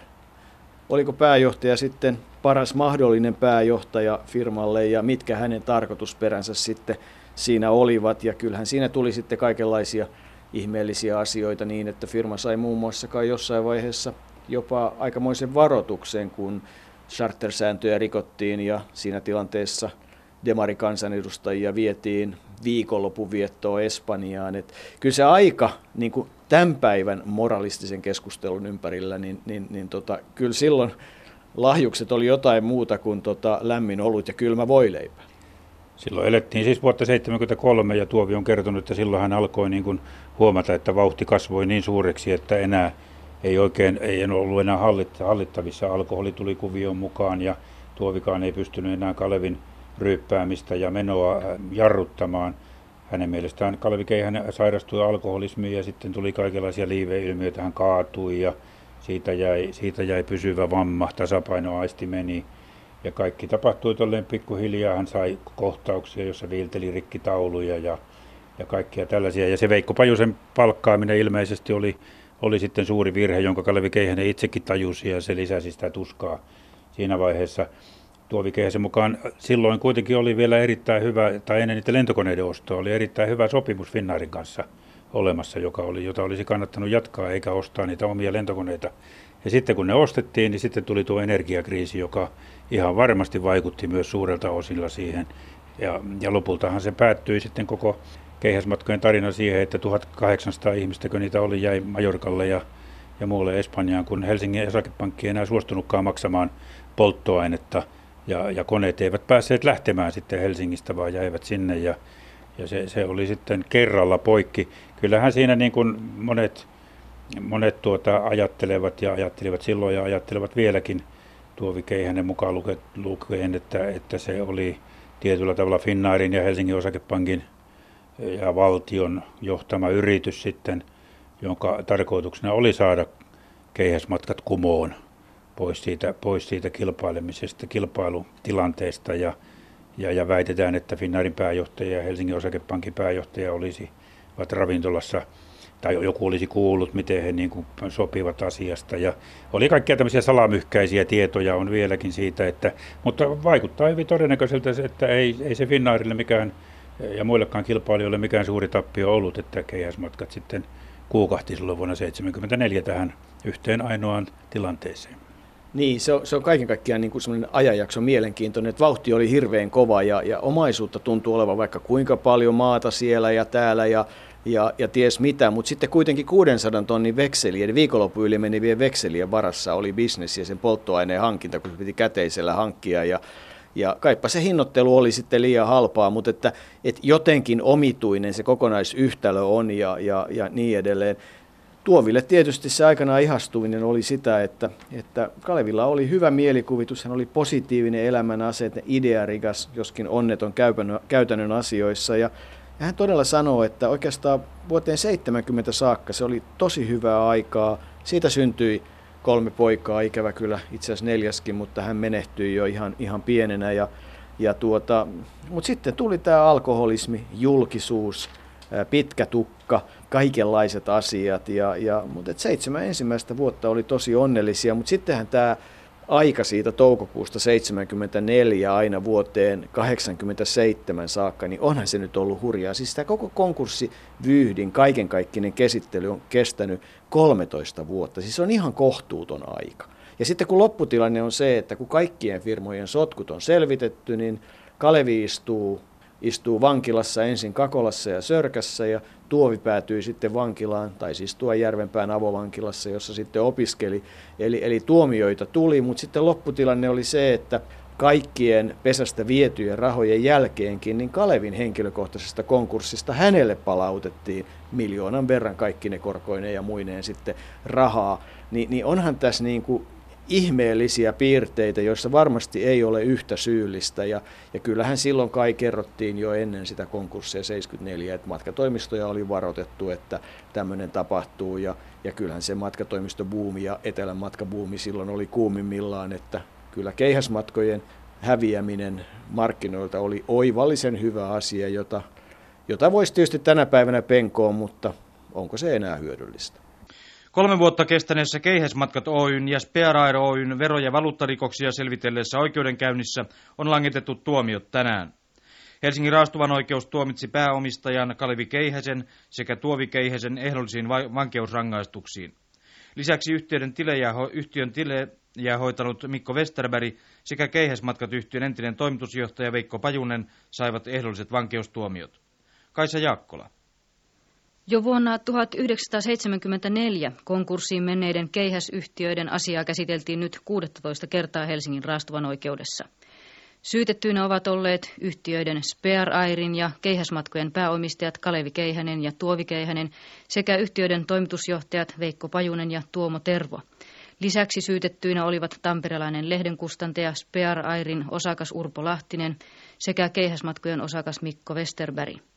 oliko pääjohtaja sitten paras mahdollinen pääjohtaja firmalle ja mitkä hänen tarkoitusperänsä sitten siinä olivat. Ja kyllähän siinä tuli sitten kaikenlaisia ihmeellisiä asioita niin, että firma sai muun muassa kai jossain vaiheessa jopa aikamoisen varoituksen, kun chartersääntöjä rikottiin ja siinä tilanteessa – demarikansanedustajia vietiin viikonlopuviettoon Espanjaan. Et kyllä se aika niin kuin tämän päivän moralistisen keskustelun ympärillä, niin, niin, niin tota, kyllä silloin lahjukset oli jotain muuta kuin tota, lämmin olut ja kylmä voileipä. Silloin elettiin siis vuotta 1973 ja Tuovi on kertonut, että silloin hän alkoi niin kuin huomata, että vauhti kasvoi niin suureksi, että enää ei oikein ei ollut enää hallittavissa. Alkoholi tuli kuvioon mukaan ja Tuovikaan ei pystynyt enää Kalevin ryyppäämistä ja menoa äh, jarruttamaan. Hänen mielestään Kalvi Keihän sairastui alkoholismiin ja sitten tuli kaikenlaisia liiveilmiöitä. Hän kaatui ja siitä jäi, siitä jäi pysyvä vamma, tasapainoaisti meni. Ja kaikki tapahtui tolleen pikkuhiljaa. Hän sai kohtauksia, jossa viilteli rikkitauluja ja, ja kaikkia tällaisia. Ja se Veikko Pajusen palkkaaminen ilmeisesti oli, oli sitten suuri virhe, jonka Kalevi Keihänen itsekin tajusi ja se lisäsi sitä tuskaa siinä vaiheessa. Tuovi Keihäsen mukaan silloin kuitenkin oli vielä erittäin hyvä, tai ennen niitä lentokoneiden ostoa, oli erittäin hyvä sopimus Finnairin kanssa olemassa, joka oli, jota olisi kannattanut jatkaa eikä ostaa niitä omia lentokoneita. Ja sitten kun ne ostettiin, niin sitten tuli tuo energiakriisi, joka ihan varmasti vaikutti myös suurelta osilla siihen. Ja, ja lopultahan se päättyi sitten koko keihäsmatkojen tarina siihen, että 1800 ihmistä, kun niitä oli, jäi Majorkalle ja, ja muulle Espanjaan, kun Helsingin osakepankki ei enää suostunutkaan maksamaan polttoainetta – ja, ja koneet eivät päässeet lähtemään sitten Helsingistä, vaan jäivät sinne ja, ja se, se oli sitten kerralla poikki. Kyllähän siinä niin kuin monet, monet tuota ajattelevat ja ajattelivat silloin ja ajattelevat vieläkin Tuovi Keihänen mukaan lukeen, että, että se oli tietyllä tavalla Finnairin ja Helsingin osakepankin ja valtion johtama yritys sitten, jonka tarkoituksena oli saada keihäsmatkat kumoon pois siitä, pois siitä kilpailemisesta, kilpailutilanteesta. Ja, ja, ja väitetään, että Finnairin pääjohtaja ja Helsingin osakepankin pääjohtaja olisi ravintolassa tai joku olisi kuullut, miten he niin kuin sopivat asiasta. Ja oli kaikkia tämmöisiä salamyhkäisiä tietoja on vieläkin siitä, että, mutta vaikuttaa hyvin todennäköiseltä, että ei, ei se Finnairille mikään ja muillekaan kilpailijoille mikään suuri tappio ollut, että keihäsmatkat sitten kuukahti silloin vuonna 1974 tähän yhteen ainoaan tilanteeseen. Niin, se on, se on kaiken kaikkiaan niin kuin sellainen ajanjakso mielenkiintoinen, että vauhti oli hirveän kova ja, ja omaisuutta tuntuu olevan vaikka kuinka paljon maata siellä ja täällä ja, ja, ja ties mitä, mutta sitten kuitenkin 600 tonnin vekseli, eli viikonloppu yli menevien vekselien varassa oli bisnes ja sen polttoaineen hankinta, kun se piti käteisellä hankkia ja, ja kaipa se hinnoittelu oli sitten liian halpaa, mutta että, että jotenkin omituinen se kokonaisyhtälö on ja, ja, ja niin edelleen. Tuoville tietysti se aikanaan ihastuminen oli sitä, että, että Kalevilla oli hyvä mielikuvitus, hän oli positiivinen elämän asenne, idearikas, joskin onneton käytännön asioissa. Ja, ja hän todella sanoo, että oikeastaan vuoteen 70 saakka se oli tosi hyvää aikaa. Siitä syntyi kolme poikaa, ikävä kyllä itse asiassa neljäskin, mutta hän menehtyi jo ihan, ihan pienenä. Ja, ja tuota, mutta sitten tuli tämä alkoholismi, julkisuus, pitkä tukka, kaikenlaiset asiat. Ja, ja, mutta et seitsemän ensimmäistä vuotta oli tosi onnellisia, mutta sittenhän tämä aika siitä toukokuusta 74 aina vuoteen 87 saakka, niin onhan se nyt ollut hurjaa. Siis tämä koko konkurssivyyhdin kaikenkaikkinen käsittely on kestänyt 13 vuotta. Siis se on ihan kohtuuton aika. Ja sitten kun lopputilanne on se, että kun kaikkien firmojen sotkut on selvitetty, niin Kalevi istuu, istuu vankilassa ensin Kakolassa ja Sörkässä ja Tuovi päätyi sitten vankilaan, tai siis tuo Järvenpään avovankilassa, jossa sitten opiskeli. Eli, eli tuomioita tuli, mutta sitten lopputilanne oli se, että kaikkien pesästä vietyjen rahojen jälkeenkin, niin Kalevin henkilökohtaisesta konkurssista hänelle palautettiin miljoonan verran kaikki ne korkoineen ja muineen sitten rahaa. Ni, niin onhan tässä niin kuin ihmeellisiä piirteitä, joissa varmasti ei ole yhtä syyllistä. Ja, ja kyllähän silloin kai kerrottiin jo ennen sitä konkurssia 74, että matkatoimistoja oli varoitettu, että tämmöinen tapahtuu. Ja, ja kyllähän se matkatoimistobuumi ja etelän matkabuumi silloin oli kuumimmillaan, että kyllä keihäsmatkojen häviäminen markkinoilta oli oivallisen hyvä asia, jota, jota voisi tietysti tänä päivänä penkoon, mutta onko se enää hyödyllistä? Kolme vuotta kestäneessä Keihäsmatkat Oyn ja Spearair Oyn vero- ja valuuttarikoksia selvitelleessä oikeudenkäynnissä on langetettu tuomiot tänään. Helsingin raastuvan oikeus tuomitsi pääomistajan Kalevi Keihäsen sekä Tuovi Keihäsen ehdollisiin vankeusrangaistuksiin. Lisäksi yhtiön tilejä, yhtiön tilejä hoitanut Mikko Westerberg sekä Keihäsmatkat yhtiön entinen toimitusjohtaja Veikko Pajunen saivat ehdolliset vankeustuomiot. Kaisa Jaakkola. Jo vuonna 1974 konkurssiin menneiden keihäsyhtiöiden asiaa käsiteltiin nyt 16 kertaa Helsingin raastuvan oikeudessa. Syytettyinä ovat olleet yhtiöiden Spear Airin ja keihäsmatkojen pääomistajat Kalevi Keihänen ja Tuovi Keihänen sekä yhtiöiden toimitusjohtajat Veikko Pajunen ja Tuomo Tervo. Lisäksi syytettyinä olivat tamperelainen lehdenkustantaja Spear Airin osakas Urpo Lahtinen sekä keihäsmatkojen osakas Mikko Westerberg.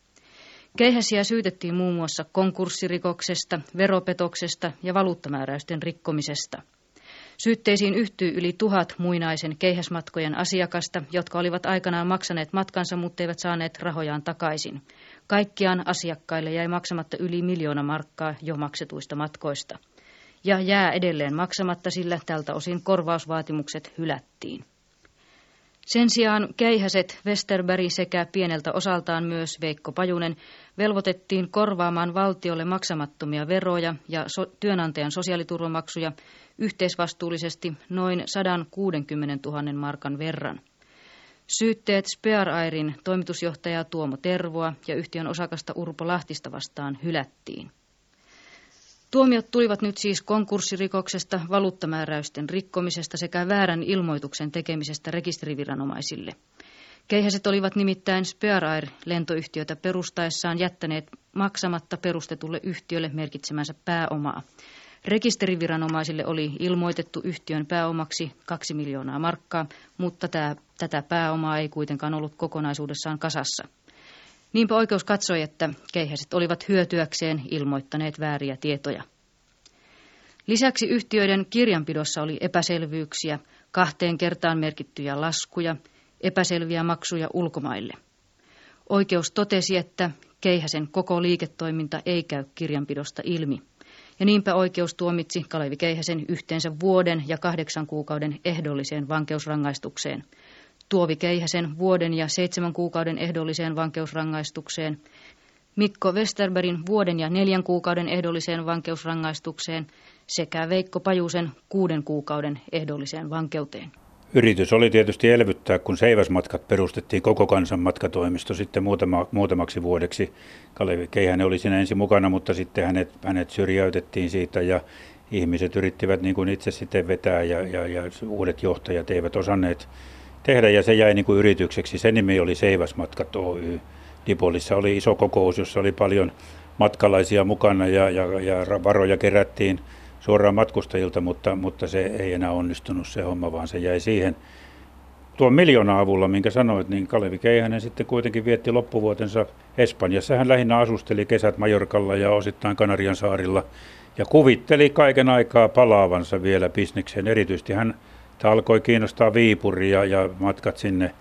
Keihäsiä syytettiin muun muassa konkurssirikoksesta, veropetoksesta ja valuuttamääräysten rikkomisesta. Syytteisiin yhtyy yli tuhat muinaisen keihäsmatkojen asiakasta, jotka olivat aikanaan maksaneet matkansa, mutta eivät saaneet rahojaan takaisin. Kaikkiaan asiakkaille jäi maksamatta yli miljoona markkaa jo maksetuista matkoista. Ja jää edelleen maksamatta, sillä tältä osin korvausvaatimukset hylättiin. Sen sijaan keihäset Westerberg sekä pieneltä osaltaan myös Veikko Pajunen velvoitettiin korvaamaan valtiolle maksamattomia veroja ja so- työnantajan sosiaaliturvamaksuja yhteisvastuullisesti noin 160 000 markan verran. Syytteet Spearairin toimitusjohtaja Tuomo Tervoa ja yhtiön osakasta Urpo Lahtista vastaan hylättiin. Tuomiot tulivat nyt siis konkurssirikoksesta, valuuttamääräysten rikkomisesta sekä väärän ilmoituksen tekemisestä rekisteriviranomaisille. Keihäset olivat nimittäin Spearair-lentoyhtiötä perustaessaan jättäneet maksamatta perustetulle yhtiölle merkitsemänsä pääomaa. Rekisteriviranomaisille oli ilmoitettu yhtiön pääomaksi 2 miljoonaa markkaa, mutta tämä, tätä pääomaa ei kuitenkaan ollut kokonaisuudessaan kasassa. Niinpä oikeus katsoi, että keihäset olivat hyötyäkseen ilmoittaneet vääriä tietoja. Lisäksi yhtiöiden kirjanpidossa oli epäselvyyksiä, kahteen kertaan merkittyjä laskuja, epäselviä maksuja ulkomaille. Oikeus totesi, että Keihäsen koko liiketoiminta ei käy kirjanpidosta ilmi. Ja niinpä oikeus tuomitsi Kalevi Keihäsen yhteensä vuoden ja kahdeksan kuukauden ehdolliseen vankeusrangaistukseen – Tuovi Keihäsen vuoden ja seitsemän kuukauden ehdolliseen vankeusrangaistukseen, Mikko Westerbergin vuoden ja neljän kuukauden ehdolliseen vankeusrangaistukseen sekä Veikko Pajusen kuuden kuukauden ehdolliseen vankeuteen. Yritys oli tietysti elvyttää, kun Seiväsmatkat perustettiin koko kansan matkatoimisto sitten muutama, muutamaksi vuodeksi. Kalevi Keihänen oli siinä ensin mukana, mutta sitten hänet, hänet syrjäytettiin siitä ja ihmiset yrittivät niin kuin itse sitten vetää ja, ja, ja uudet johtajat eivät osanneet tehdä ja se jäi niin kuin yritykseksi. Sen nimi oli Seiväsmatkat Oy. Dipolissa oli iso kokous, jossa oli paljon matkalaisia mukana ja, ja, ja varoja kerättiin suoraan matkustajilta, mutta, mutta se ei enää onnistunut se homma, vaan se jäi siihen. Tuon miljoona avulla, minkä sanoit, niin Kalevi Keihänen sitten kuitenkin vietti loppuvuotensa Espanjassa. Hän lähinnä asusteli kesät Majorkalla ja osittain Kanarian saarilla ja kuvitteli kaiken aikaa palaavansa vielä bisnekseen. Erityisesti hän alkoi kiinnostaa Viipuri ja, ja matkat sinne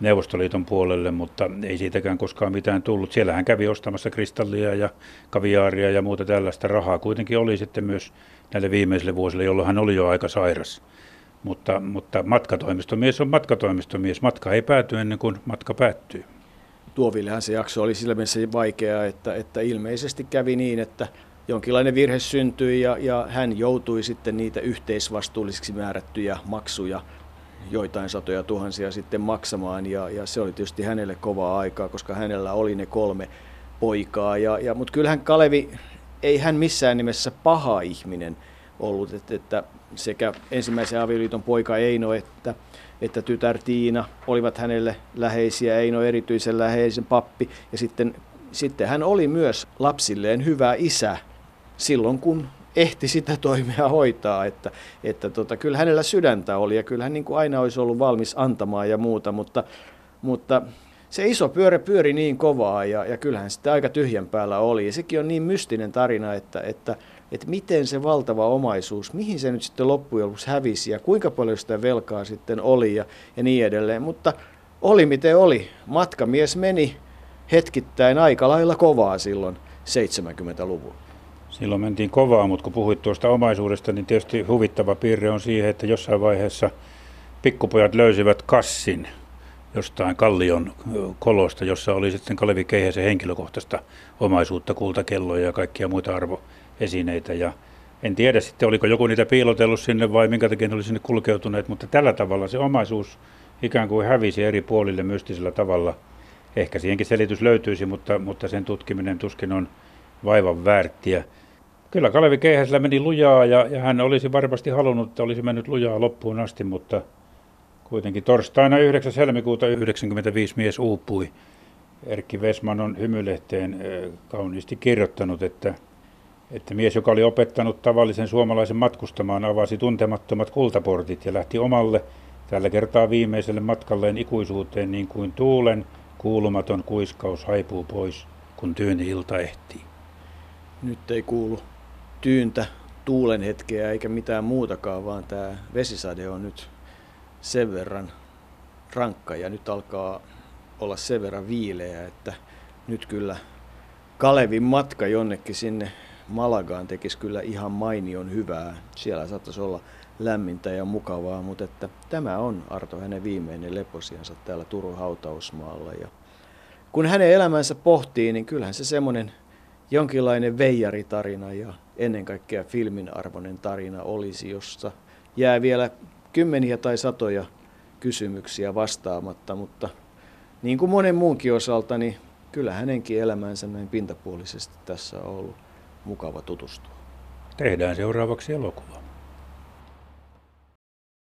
Neuvostoliiton puolelle, mutta ei siitäkään koskaan mitään tullut. Siellä hän kävi ostamassa kristallia ja kaviaaria ja muuta tällaista rahaa. Kuitenkin oli sitten myös näille viimeisille vuosille, jolloin hän oli jo aika sairas. Mutta, mutta matkatoimistomies on matkatoimistomies. Matka ei pääty ennen kuin matka päättyy. Tuovillehan se jakso oli sillä mielessä vaikeaa, että, että ilmeisesti kävi niin, että jonkinlainen virhe syntyi ja, ja hän joutui sitten niitä yhteisvastuullisiksi määrättyjä maksuja joitain satoja tuhansia sitten maksamaan. Ja, ja se oli tietysti hänelle kovaa aikaa, koska hänellä oli ne kolme poikaa. Ja, ja, mutta kyllähän Kalevi, ei hän missään nimessä paha ihminen ollut, että, että sekä ensimmäisen avioliiton poika Eino että, että tytär Tiina olivat hänelle läheisiä, Eino erityisen läheisen pappi. Ja sitten, sitten hän oli myös lapsilleen hyvä isä silloin, kun ehti sitä toimea hoitaa, että, että tota, kyllä hänellä sydäntä oli ja kyllä hän niin kuin aina olisi ollut valmis antamaan ja muuta, mutta, mutta se iso pyörä pyöri niin kovaa ja, ja kyllähän sitä aika tyhjän päällä oli. Ja sekin on niin mystinen tarina, että, että, että miten se valtava omaisuus, mihin se nyt sitten loppujen lopuksi hävisi ja kuinka paljon sitä velkaa sitten oli ja, ja niin edelleen. Mutta oli miten oli. Matkamies meni hetkittäin aika lailla kovaa silloin 70-luvulla. Silloin mentiin kovaa, mutta kun puhuit tuosta omaisuudesta, niin tietysti huvittava piirre on siihen, että jossain vaiheessa pikkupojat löysivät kassin jostain kallion kolosta, jossa oli sitten Kalevi Keihäsen henkilökohtaista omaisuutta, kultakelloja ja kaikkia muita arvoesineitä. Ja en tiedä sitten, oliko joku niitä piilotellut sinne vai minkä takia ne oli sinne kulkeutuneet, mutta tällä tavalla se omaisuus ikään kuin hävisi eri puolille mystisellä tavalla. Ehkä siihenkin selitys löytyisi, mutta, mutta sen tutkiminen tuskin on vaivan väärtiä. Kyllä Kalevi Keihäsellä meni lujaa ja, ja hän olisi varmasti halunnut, että olisi mennyt lujaa loppuun asti, mutta kuitenkin torstaina 9. helmikuuta 1995 mies uupui. Erkki Vesman on hymylehteen kauniisti kirjoittanut, että, että mies, joka oli opettanut tavallisen suomalaisen matkustamaan, avasi tuntemattomat kultaportit ja lähti omalle, tällä kertaa viimeiselle matkalleen ikuisuuteen niin kuin tuulen kuulumaton kuiskaus haipuu pois, kun tyyni ilta ehtii. Nyt ei kuulu tyyntä tuulen hetkeä eikä mitään muutakaan, vaan tämä vesisade on nyt sen verran rankka ja nyt alkaa olla sen verran viileä, että nyt kyllä Kalevin matka jonnekin sinne Malagaan tekisi kyllä ihan mainion hyvää. Siellä saattaisi olla lämmintä ja mukavaa, mutta että tämä on Arto hänen viimeinen leposiansa täällä Turun hautausmaalla. Ja kun hänen elämänsä pohtii, niin kyllähän se semmoinen jonkinlainen veijaritarina ja ennen kaikkea filmin arvoinen tarina olisi, jossa jää vielä kymmeniä tai satoja kysymyksiä vastaamatta, mutta niin kuin monen muunkin osalta, niin kyllä hänenkin elämänsä näin pintapuolisesti tässä on ollut mukava tutustua. Tehdään seuraavaksi elokuva.